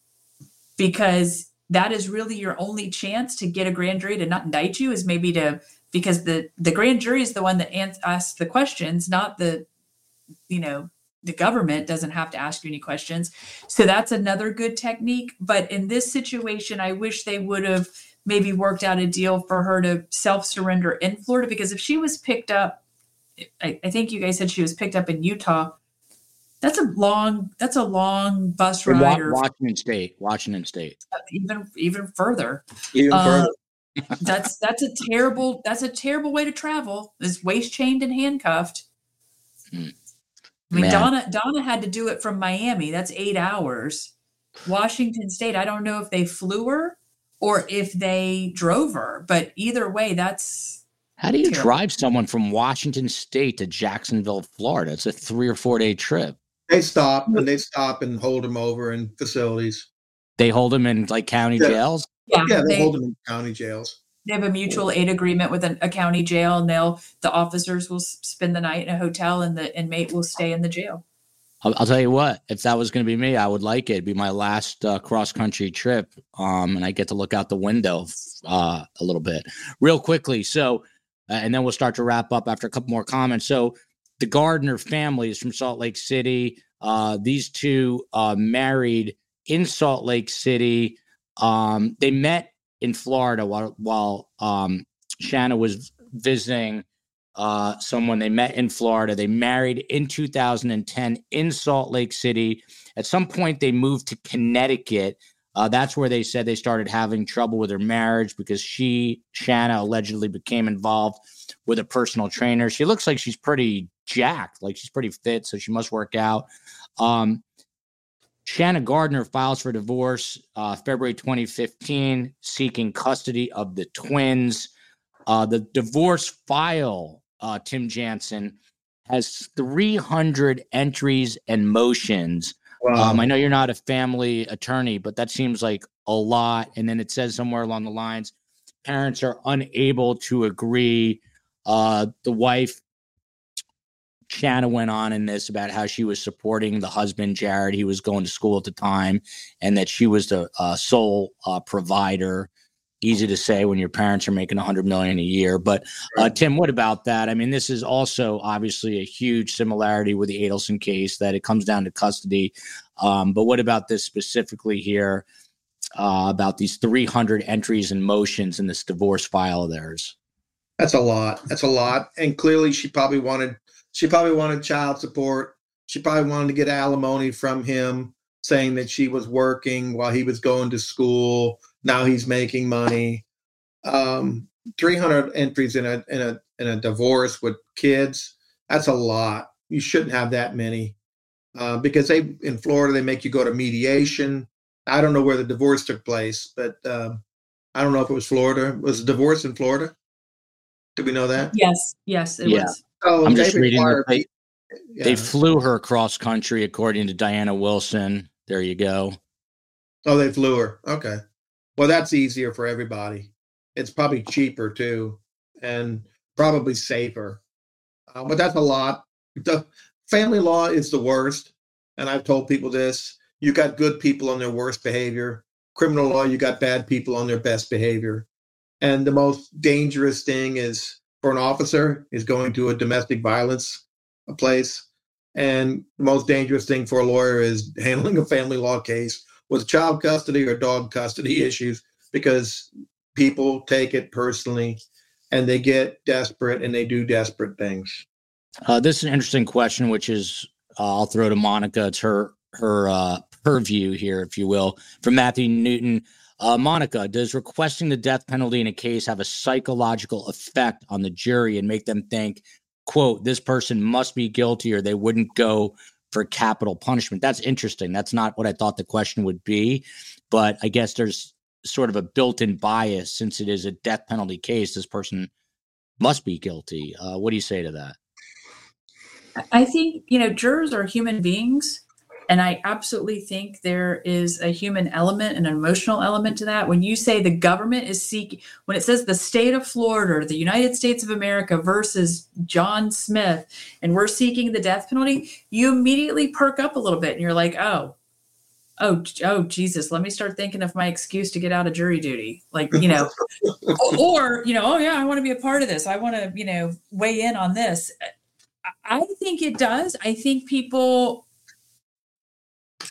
because that is really your only chance to get a grand jury to not indict you is maybe to because the the grand jury is the one that asks the questions, not the you know the government doesn't have to ask you any questions. So that's another good technique. But in this situation, I wish they would have maybe worked out a deal for her to self surrender in Florida because if she was picked up, I, I, think you guys said she was picked up in Utah. That's a long. That's a long bus ride. Wa- Washington State. Washington State. Even even further. Even uh, further. that's that's a terrible. That's a terrible way to travel. Is waist chained and handcuffed. Hmm. I mean, Man. Donna Donna had to do it from Miami. That's eight hours. Washington State. I don't know if they flew her or if they drove her. But either way, that's how do you terrible. drive someone from Washington State to Jacksonville, Florida? It's a three or four day trip. They stop and they stop and hold them over in facilities. They hold them in like county yeah. jails. Yeah, yeah they, they hold them in county jails. They have a mutual aid agreement with an, a county jail, and they'll the officers will spend the night in a hotel, and the inmate will stay in the jail. I'll, I'll, tell you what, if that was going to be me, I would like it. It'd be my last uh, cross country trip. Um, and I get to look out the window uh, a little bit real quickly. So, uh, and then we'll start to wrap up after a couple more comments. So, the Gardner family is from Salt Lake City. Uh, these two uh, married in Salt Lake City. Um, they met in Florida while, while um, Shanna was visiting uh, someone they met in Florida. They married in 2010 in Salt Lake City. At some point, they moved to Connecticut. Uh, that's where they said they started having trouble with their marriage because she, Shanna, allegedly became involved with a personal trainer. She looks like she's pretty jacked, like she's pretty fit, so she must work out. Um, Shanna Gardner files for divorce uh, February 2015, seeking custody of the twins. Uh, the divorce file uh, Tim Jansen, has 300 entries and motions. Wow. Um, I know you're not a family attorney, but that seems like a lot. And then it says somewhere along the lines, parents are unable to agree. Uh, the wife, Shanna, went on in this about how she was supporting the husband, Jared. He was going to school at the time, and that she was the uh, sole uh, provider easy to say when your parents are making 100 million a year but uh, tim what about that? I mean this is also obviously a huge similarity with the adelson case that it comes down to custody. Um, but what about this specifically here uh, about these 300 entries and motions in this divorce file of theirs? That's a lot. That's a lot. And clearly she probably wanted she probably wanted child support. She probably wanted to get alimony from him saying that she was working while he was going to school now he's making money. Um, 300 entries in a in a in a divorce with kids. That's a lot. You shouldn't have that many uh, because they in Florida they make you go to mediation. I don't know where the divorce took place, but um, I don't know if it was Florida. Was a divorce in Florida? Do we know that? Yes, yes, it yeah. was. Oh, I'm just reading. They, yeah. they flew her cross country, according to Diana Wilson. There you go. Oh, they flew her. Okay. Well, that's easier for everybody. It's probably cheaper too, and probably safer. Uh, but that's a lot. The family law is the worst, and I've told people this. You got good people on their worst behavior. Criminal law, you got bad people on their best behavior. And the most dangerous thing is for an officer is going to a domestic violence place. And the most dangerous thing for a lawyer is handling a family law case with child custody or dog custody issues because people take it personally and they get desperate and they do desperate things. Uh, this is an interesting question, which is uh, I'll throw to Monica. It's her her uh, purview here, if you will, from Matthew Newton. Uh, Monica, does requesting the death penalty in a case have a psychological effect on the jury and make them think, quote, this person must be guilty or they wouldn't go for capital punishment? That's interesting. That's not what I thought the question would be. But I guess there's sort of a built in bias since it is a death penalty case. This person must be guilty. Uh, what do you say to that? I think, you know, jurors are human beings and I absolutely think there is a human element, an emotional element to that. When you say the government is seeking, when it says the state of Florida or the United States of America versus John Smith, and we're seeking the death penalty, you immediately perk up a little bit and you're like, oh, oh, oh, Jesus, let me start thinking of my excuse to get out of jury duty. Like, you know, or, you know, oh, yeah, I want to be a part of this. I want to, you know, weigh in on this. I think it does. I think people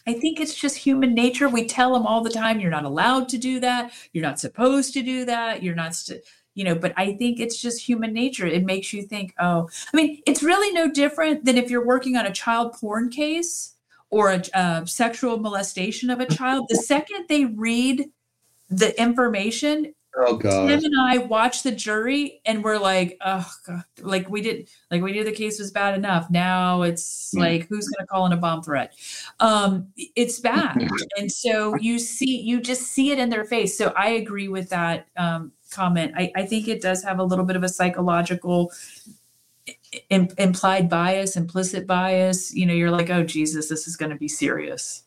I think it's just human nature. We tell them all the time, you're not allowed to do that. You're not supposed to do that. You're not, st-, you know, but I think it's just human nature. It makes you think, oh, I mean, it's really no different than if you're working on a child porn case or a, a sexual molestation of a child. The second they read the information, Oh god. Tim and I watched the jury and we're like, oh god, like we did like we knew the case was bad enough. Now it's like who's gonna call in a bomb threat? Um, it's bad. and so you see you just see it in their face. So I agree with that um, comment. I, I think it does have a little bit of a psychological implied bias, implicit bias. You know, you're like, oh Jesus, this is gonna be serious.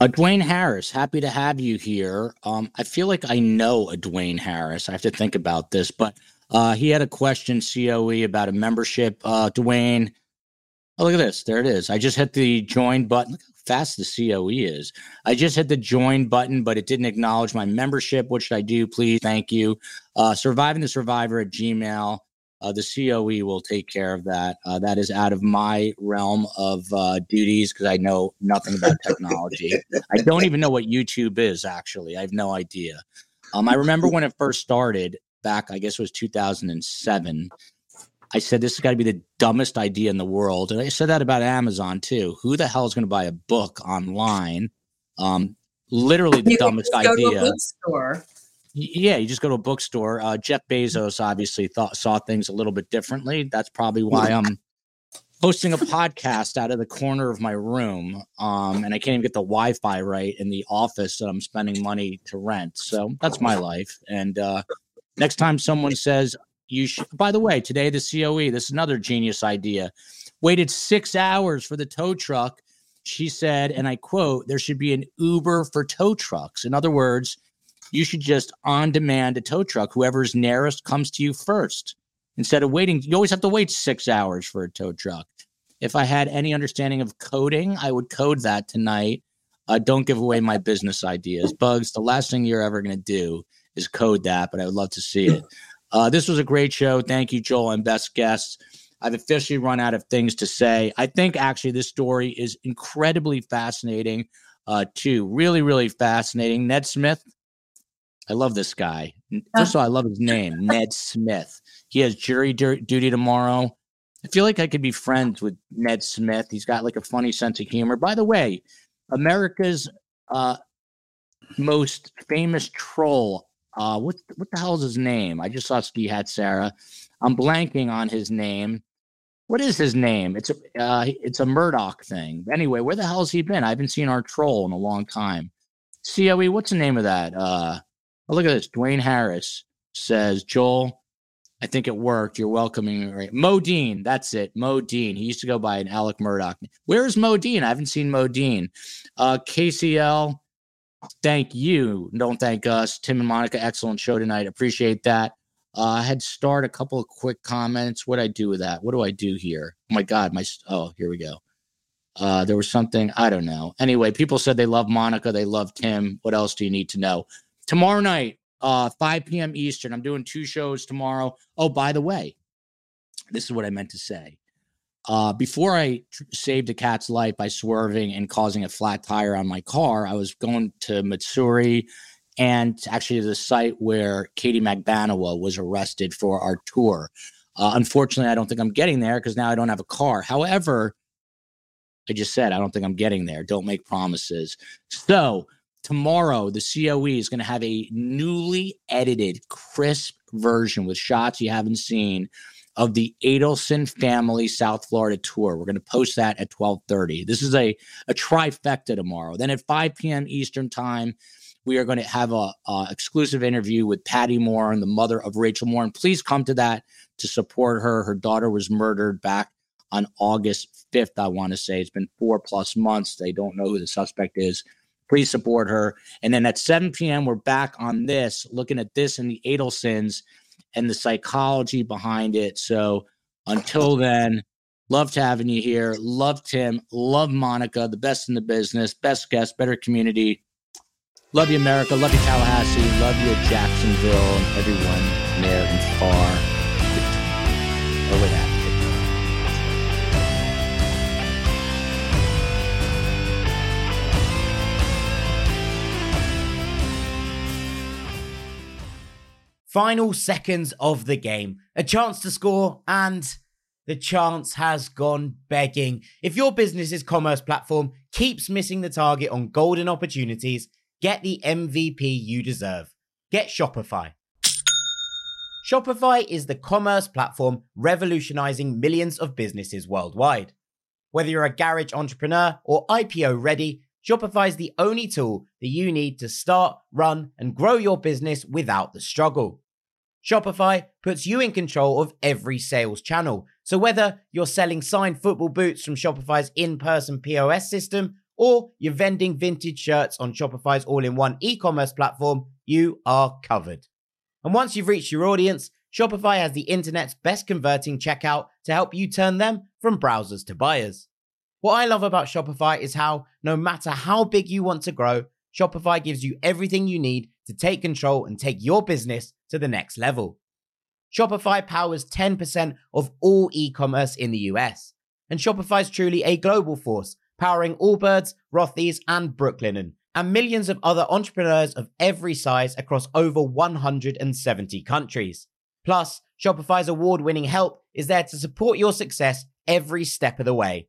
Uh, Dwayne Harris, happy to have you here. Um, I feel like I know a Dwayne Harris. I have to think about this, but uh, he had a question, COE, about a membership. Uh, Dwayne, oh, look at this. There it is. I just hit the join button. Look how fast the COE is. I just hit the join button, but it didn't acknowledge my membership. What should I do? Please, thank you. Uh, surviving the survivor at Gmail. Uh, the COE will take care of that. Uh, that is out of my realm of uh, duties because I know nothing about technology. I don't even know what YouTube is, actually. I have no idea. Um, I remember when it first started back, I guess it was 2007. I said, this has got to be the dumbest idea in the world. And I said that about Amazon too. Who the hell is going to buy a book online? Um, literally the you dumbest idea yeah, you just go to a bookstore. Uh, Jeff Bezos obviously thought saw things a little bit differently. That's probably why I'm hosting a podcast out of the corner of my room. Um, and I can't even get the Wi-Fi right in the office that I'm spending money to rent. So that's my life. And uh, next time someone says you should, by the way, today the COE, this is another genius idea. Waited six hours for the tow truck. She said, and I quote, there should be an Uber for tow trucks. In other words, you should just on demand a tow truck. Whoever's nearest comes to you first instead of waiting. You always have to wait six hours for a tow truck. If I had any understanding of coding, I would code that tonight. Uh, don't give away my business ideas. Bugs, the last thing you're ever going to do is code that, but I would love to see it. Uh, this was a great show. Thank you, Joel, and best guests. I've officially run out of things to say. I think actually this story is incredibly fascinating, uh, too. Really, really fascinating. Ned Smith, I love this guy. First of all, I love his name, Ned Smith. He has jury duty tomorrow. I feel like I could be friends with Ned Smith. He's got like a funny sense of humor. By the way, America's uh, most famous troll. Uh, what what the hell is his name? I just saw Ski Hat Sarah. I'm blanking on his name. What is his name? It's a uh, it's a Murdoch thing. Anyway, where the hell has he been? I haven't seen our troll in a long time. COE, what's the name of that? Uh, Oh, look at this. Dwayne Harris says, Joel, I think it worked. You're welcoming right. Modine, that's it. Modine. He used to go by an Alec Murdaugh. Where is Modine? I haven't seen Modine. Uh, KCL, thank you. Don't thank us. Tim and Monica, excellent show tonight. Appreciate that. Uh, I had start a couple of quick comments. What I do with that? What do I do here? Oh my God, my oh, here we go. Uh, there was something I don't know. Anyway, people said they love Monica, they love Tim. What else do you need to know? Tomorrow night, uh, 5 p.m. Eastern. I'm doing two shows tomorrow. Oh, by the way, this is what I meant to say. Uh, before I tr- saved a cat's life by swerving and causing a flat tire on my car, I was going to Missouri and actually to the site where Katie Magbanua was arrested for our tour. Uh, unfortunately, I don't think I'm getting there because now I don't have a car. However, I just said I don't think I'm getting there. Don't make promises. So tomorrow, the COE is going to have a newly edited, crisp version with shots you haven't seen of the Adelson family South Florida tour. We're going to post that at 12:30. This is a a trifecta tomorrow. Then at 5 p.m. Eastern time, we are going to have a, a exclusive interview with Patty Moore and the mother of Rachel Moore. And please come to that to support her. Her daughter was murdered back on August 5th, I want to say. It's been four plus months. They don't know who the suspect is. Please support her. And then at 7 p.m., we're back on this, looking at this and the Adelsons and the psychology behind it. So until then, loved having you here. Love Tim. Love Monica, the best in the business, best guest, better community. Love you, America. Love you, Tallahassee. Love you, Jacksonville, and everyone near and far. With Final seconds of the game. A chance to score, and the chance has gone begging. If your business's commerce platform keeps missing the target on golden opportunities, get the MVP you deserve. Get Shopify. Shopify is the commerce platform revolutionizing millions of businesses worldwide. Whether you're a garage entrepreneur or IPO ready, Shopify is the only tool that you need to start, run, and grow your business without the struggle. Shopify puts you in control of every sales channel. So whether you're selling signed football boots from Shopify's in-person POS system or you're vending vintage shirts on Shopify's all-in-one e-commerce platform, you are covered. And once you've reached your audience, Shopify has the internet's best converting checkout to help you turn them from browsers to buyers. What I love about Shopify is how, no matter how big you want to grow, Shopify gives you everything you need to take control and take your business to the next level. Shopify powers 10% of all e commerce in the US. And Shopify is truly a global force, powering Allbirds, Rothy's, and Brooklinen, and millions of other entrepreneurs of every size across over 170 countries. Plus, Shopify's award winning help is there to support your success every step of the way.